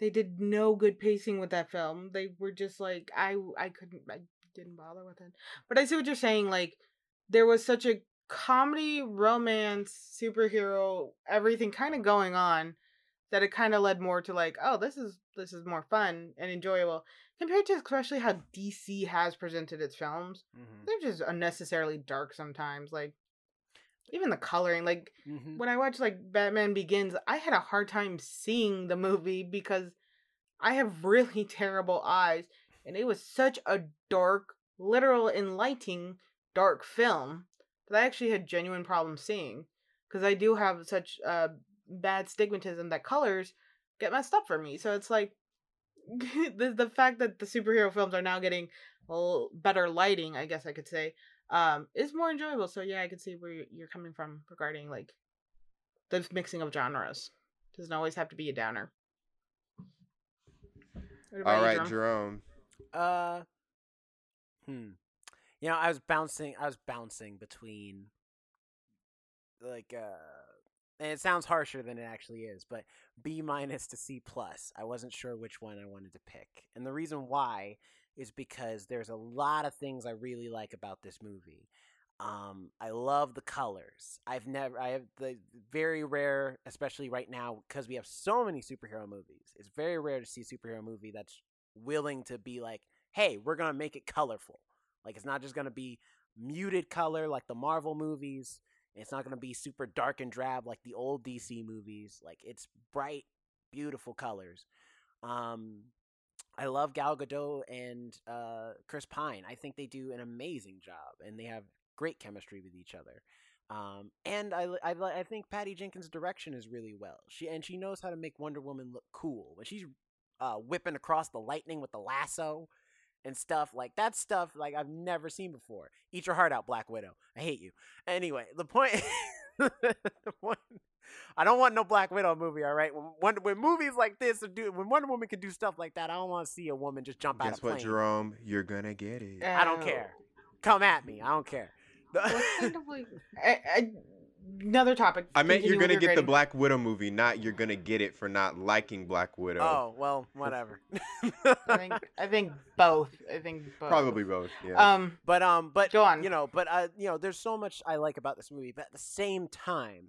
They did no good pacing with that film. They were just like I I couldn't I didn't bother with it. But I see what you're saying like there was such a comedy, romance, superhero, everything kind of going on that it kind of led more to like, oh, this is this is more fun and enjoyable compared to especially how DC has presented its films. Mhm, They're just unnecessarily dark sometimes. Like even the coloring, like mhm. when I watched like Batman Begins, I had a hard time seeing the movie because I have really terrible eyes, and it was such a dark, literal and lighting dark film that I actually had genuine problems seeing because I do have such uh bad stigmatism that colors get messed up for me. So it's like the the fact that the superhero films are now getting little better lighting, I guess I could say, um, is more enjoyable. So yeah, I can see where you're- you're coming from regarding like the mixing of genres. Doesn't always have to be a downer. all right you, Jerome? Jerome. Uh, hmm. You know, I was bouncing. I was bouncing between, like, uh, and it sounds harsher than it actually is, but B minus to C plus. I wasn't sure which one I wanted to pick, and the reason why is because there's a lot of things I really like about this movie. Um, I love the colors. I've never, I have the very rare, especially right now, because we have so many superhero movies. It's very rare to see a superhero movie that's willing to be like, hey, we're gonna make it colorful. Like it's not just gonna be muted color like the Marvel movies. It's not gonna be super dark and drab like the old DC movies. Like it's bright, beautiful colors. Um, I love Gal Gadot and uh, Chris Pine. I think they do an amazing job, and they have great chemistry with each other. Um, and I, I, I think Patty Jenkins' direction is really well. She and she knows how to make Wonder Woman look cool when she's uh, whipping across the lightning with the lasso and stuff like that stuff like I've never seen before. Eat your heart out, Black Widow. I hate you. Anyway, the point I don't want no Black Widow movie. All right, when, when when movies like this are do when Wonder Woman can do stuff like that, I don't want to see a woman just jump out Guess of plane. what, Jerome? You're gonna get it. I don't care. Come at me. I don't care. What kind of like I, I, another topic? I meant you're gonna your get the. Black Widow movie, not you're gonna get it for not liking Black Widow. oh well, whatever. I think I think both. I think both. Probably both. Yeah. Um. But um, but Go on. You know, but uh, you know, there's so much I like about this movie, but at the same time,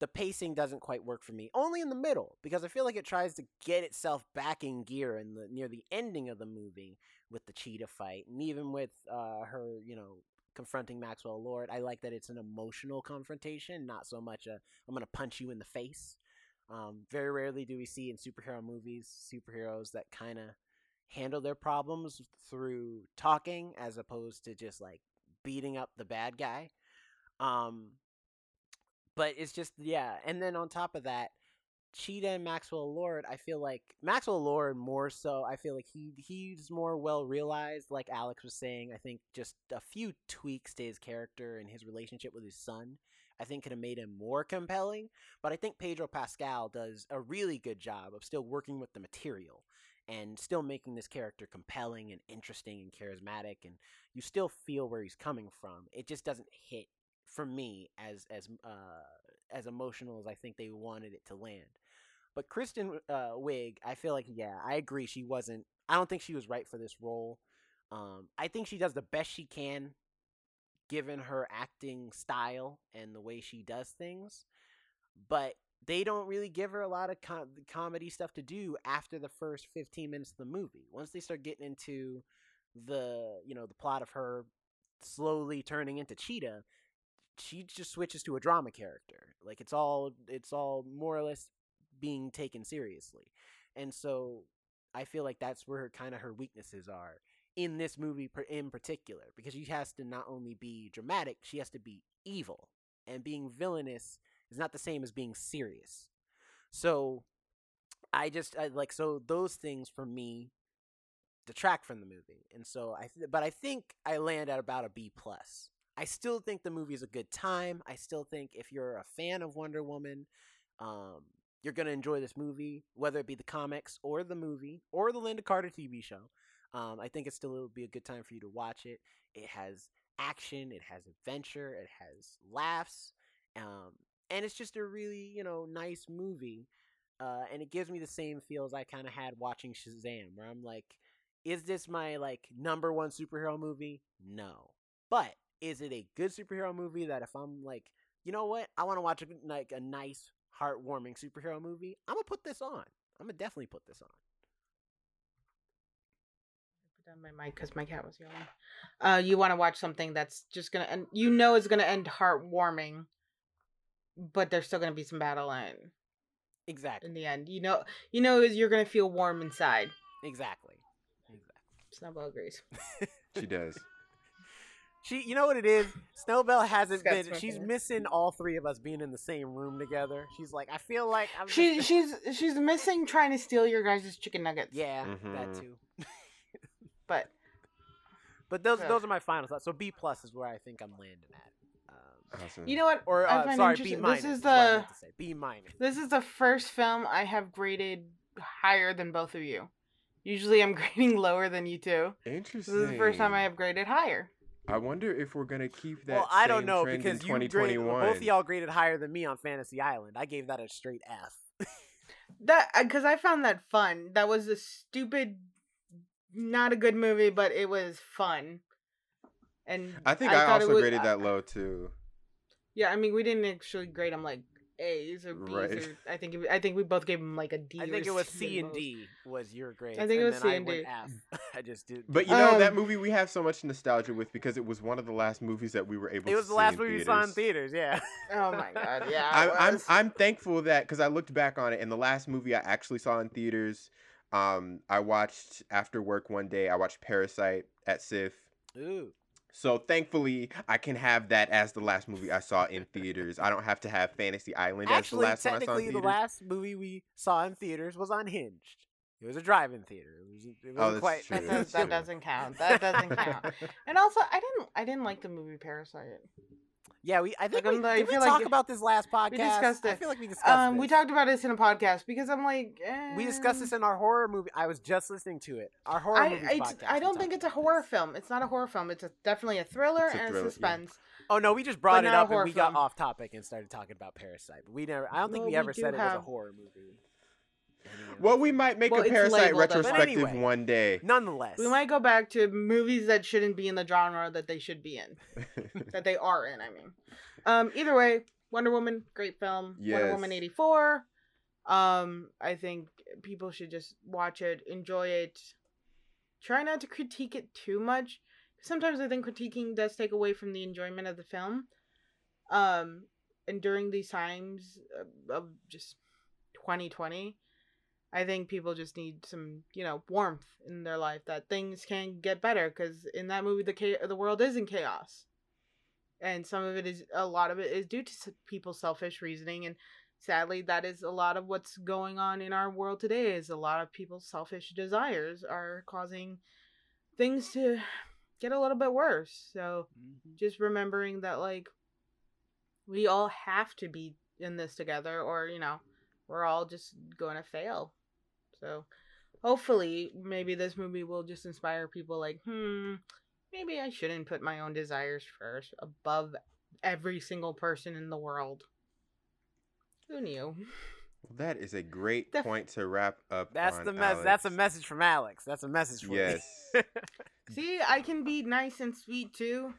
the pacing doesn't quite work for me. Only in the middle, because I feel like it tries to get itself back in gear in the near the ending of the movie with the cheetah fight, and even with uh her, you know, confronting Maxwell Lord. I like that it's an emotional confrontation, not so much a I'm gonna punch you in the face. Um, very rarely do we see in superhero movies superheroes that kind of handle their problems through talking as opposed to just like beating up the bad guy. Um but it's just yeah, and then on top of that, Cheetah and Maxwell Lord, I feel like Maxwell Lord more so, I feel like he he's more well realized like Alex was saying. I think just a few tweaks to his character and his relationship with his son I think could have made him more compelling, but I think Pedro Pascal does a really good job of still working with the material and still making this character compelling and interesting and charismatic and you still feel where he's coming from. It just doesn't hit for me as as uh as emotional as I think they wanted it to land. But Kristen uh, Wiig, I feel like yeah, I agree. She wasn't. I don't think she was right for this role. Um, I think she does the best she can, given her acting style and the way she does things. But they don't really give her a lot of com- comedy stuff to do after the first 15 minutes of the movie. Once they start getting into the you know the plot of her slowly turning into Cheetah, she just switches to a drama character. Like it's all it's all more or less being taken seriously. And so I feel like that's where kind of her weaknesses are in this movie in particular because she has to not only be dramatic, she has to be evil. And being villainous is not the same as being serious. So I just I, like so those things for me detract from the movie. And so I th- but I think I land at about a B plus. I still think the movie is a good time. I still think if you're a fan of Wonder Woman, um, you're gonna enjoy this movie, whether it be the comics or the movie or the Lynda Carter TV show. Um, I think it still will be a good time for you to watch it. It has action, it has adventure, it has laughs, um, and it's just a really you know nice movie. Uh, and it gives me the same feels I kind of had watching Shazam, where I'm like, is this my like number one superhero movie? No, but is it a good superhero movie that if I'm like, you know what, I want to watch a, like a nice, heartwarming superhero movie, I'm gonna put this on. I'm gonna definitely put this on. Put down my mic because my cat was yelling. Uh, you want to watch something that's just gonna end. You know, it's gonna end heartwarming, but there's still gonna be some battle in Exactly. in the end. You know, you know, is you're gonna feel warm inside. Exactly. Exactly. Snowball agrees. she does. She, you know what it is? Snowbell hasn't Scott been. She's here. missing all three of us being in the same room together. She's like, I feel like I'm. She just- she's she's missing trying to steal your guys' chicken nuggets. yeah, that Mhm. too. but But those Yeah. those are my final thoughts. So B plus is where I think I'm landing at. Um, Awesome. you know what? or uh, sorry, B minus. This is the meant to say. B minus. this is the first film I have graded higher than both of you. Usually, I'm grading lower than you two. Interesting. This is the first time I have graded higher. I wonder if we're gonna keep that. Well, I don't know because you graded, 2021. both of y'all graded higher than me on Fantasy Island. I gave that a straight F. That because I found that fun. That was a stupid, not a good movie, but it was fun. And I think I, thought it also was- graded I- that low too. Yeah, I mean, we didn't actually grade them like A's or B's. Right. Or, I think it, I think we both gave him like a D. I or think it was C and both. D was your grade. I think it was then C I and went D. F. I just did. But you know that Um, movie we have so much nostalgia with because it was one of the last movies that we were able. To see. It to was the last movie we saw in theaters. theaters. Yeah. Oh my god! Yeah, I'm, I'm. I'm thankful that because I looked back on it and the last movie I actually saw in theaters, um, I watched after work one day. I watched Parasite at SIFF. Ooh. So thankfully, I can have that as the last movie I saw in theaters. I don't have to have Fantasy Island Actually, as the last one I saw in technically, the last movie we saw in theaters was Unhinged. It was a drive-in theater. It was. It Oh, that's quite. true. That, That's does, that true. doesn't count. That doesn't count. And also, I didn't I didn't like the movie Parasite. Yeah, we. I think Like, we, I'm like- did I we feel like talk about this last podcast. We discussed it. I feel like we discussed Um, we talked about this in a podcast because I'm like, We discussed this eh, in our horror movie. I was just listening to it. Our horror I, movie it's, podcast. I don't think it's a horror this. film. It's not a horror film. It's a, definitely a thriller It's a and thriller, a yeah. suspense. Oh no, we just brought it up and horror we got off topic and started talking about Parasite. But we never. I don't think Well, we we ever do said it was a horror movie. Any Well, we might make Well, a Parasite labeled as- But retrospective anyway. one day. Nonetheless, We might go back to movies that shouldn't be in the genre that they should be in, that they are in. I mean, um, either way, Wonder Woman, great film. Wonder Woman eighty four. Um, I think people should just watch it, enjoy it. Try not to critique it too much. Sometimes I think critiquing does take away from the enjoyment of the film. Um, and during these times of, of just 2020, I think people just need some, you know, warmth in their life that things can get better because in that movie the cha- the world is in chaos. And some of it is a lot of it is due to people's selfish reasoning and sadly that is a lot of what's going on in our world today is a lot of people's selfish desires are causing things to get a little bit worse. So Mhm. just remembering that like we all have to be in this together or you know we're all just going to fail so hopefully maybe this movie will just inspire people like hmm maybe i shouldn't put my own desires first above every single person in the world who knew that is a great Def- point to wrap up. That's on, the mess. That's a message from Alex. That's a message for Yes. me. see i can be nice and sweet too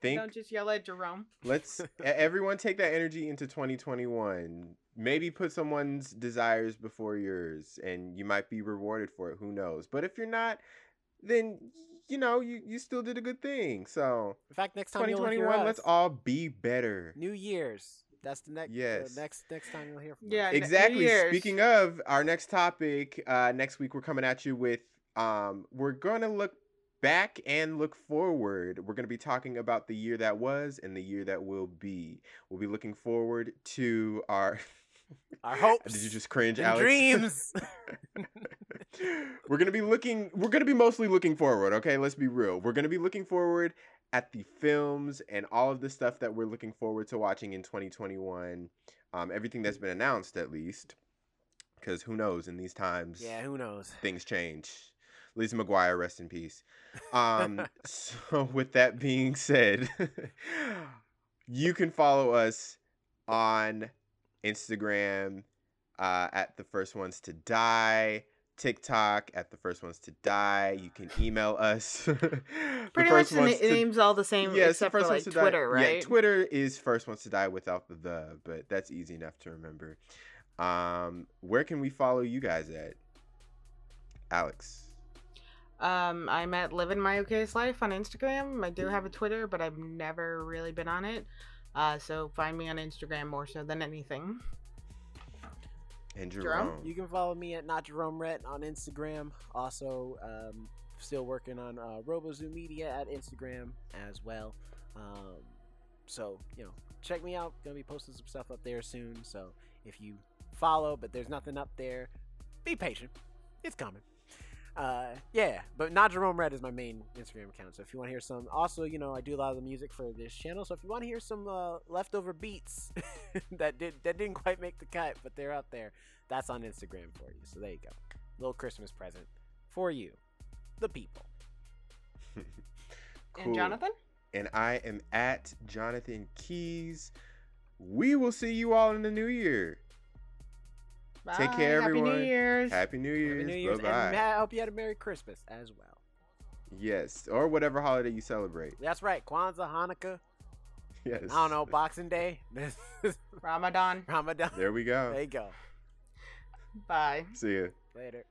Think don't just yell at jerome Let's everyone take that energy into 2021. Maybe put someone's desires before yours, and you might be rewarded for it. Who knows? But if you're not, then you know you you still did a good thing. So In fact, next time 2021, let's all be better. New Year's. That's the next. Yes. The next next time you'll hear from Yeah, us. ne- Exactly. Speaking of our next topic, uh, next week we're coming at you with um, we're gonna look back and look forward. We're gonna be talking about the year that was and the year that will be. We'll be looking forward to our. Our hopes. Did you just cringe, Alex? dreams. we're gonna be looking. We're gonna be mostly looking forward. Okay, let's be real. We're gonna be looking forward at the films and all of the stuff that we're looking forward to watching in 2021. Um, everything that's been announced, at least, because who knows? In these times, yeah, who knows? things change. Lizzie McGuire, rest in peace. Um, so with that being said, you can follow us on Instagram uh, at the first ones to die, TikTok at the first ones to die. You can email us. Pretty much the to- name's all the same Yes, except the for first like to die- twitter right Yeah, Twitter is first ones to die without the the, but that's easy enough to remember. Um, where can we follow you guys at? Alex. Um, I'm at living my okayest life on Instagram. I do have a Twitter, but I've never really been on it. Uh, so find me on Instagram more so than anything. And Jerome? Jerome. You can follow me at not Jerome Rhett on Instagram. Also, um, still working on uh, RoboZoo Media at Instagram as well. Um, so you know, check me out. Gonna be posting some stuff up there soon. So if you follow, but there's nothing up there, be patient. It's coming. Uh, yeah, but not Jerome Red is my main Instagram account. So if you want to hear some, also you know I do a lot of the music for this channel. So if you want to hear some uh, leftover beats that did that didn't quite make the cut, but they're out there, that's on Instagram for you. So there you go, little Christmas present for you, the people. And Jonathan? And I am at Jonathan Keys. We will see you all in the new year. Take care, Bye. Happy everyone. New Year's. Happy New Year's. Happy New Year's, Bye and. I hope you had a Merry Christmas as well. Yes, or whatever holiday you celebrate. That's right, Kwanzaa, Hanukkah. Yes. I don't know, Boxing Day, Ramadan. Ramadan. There we go. There you go. Bye. See you Later.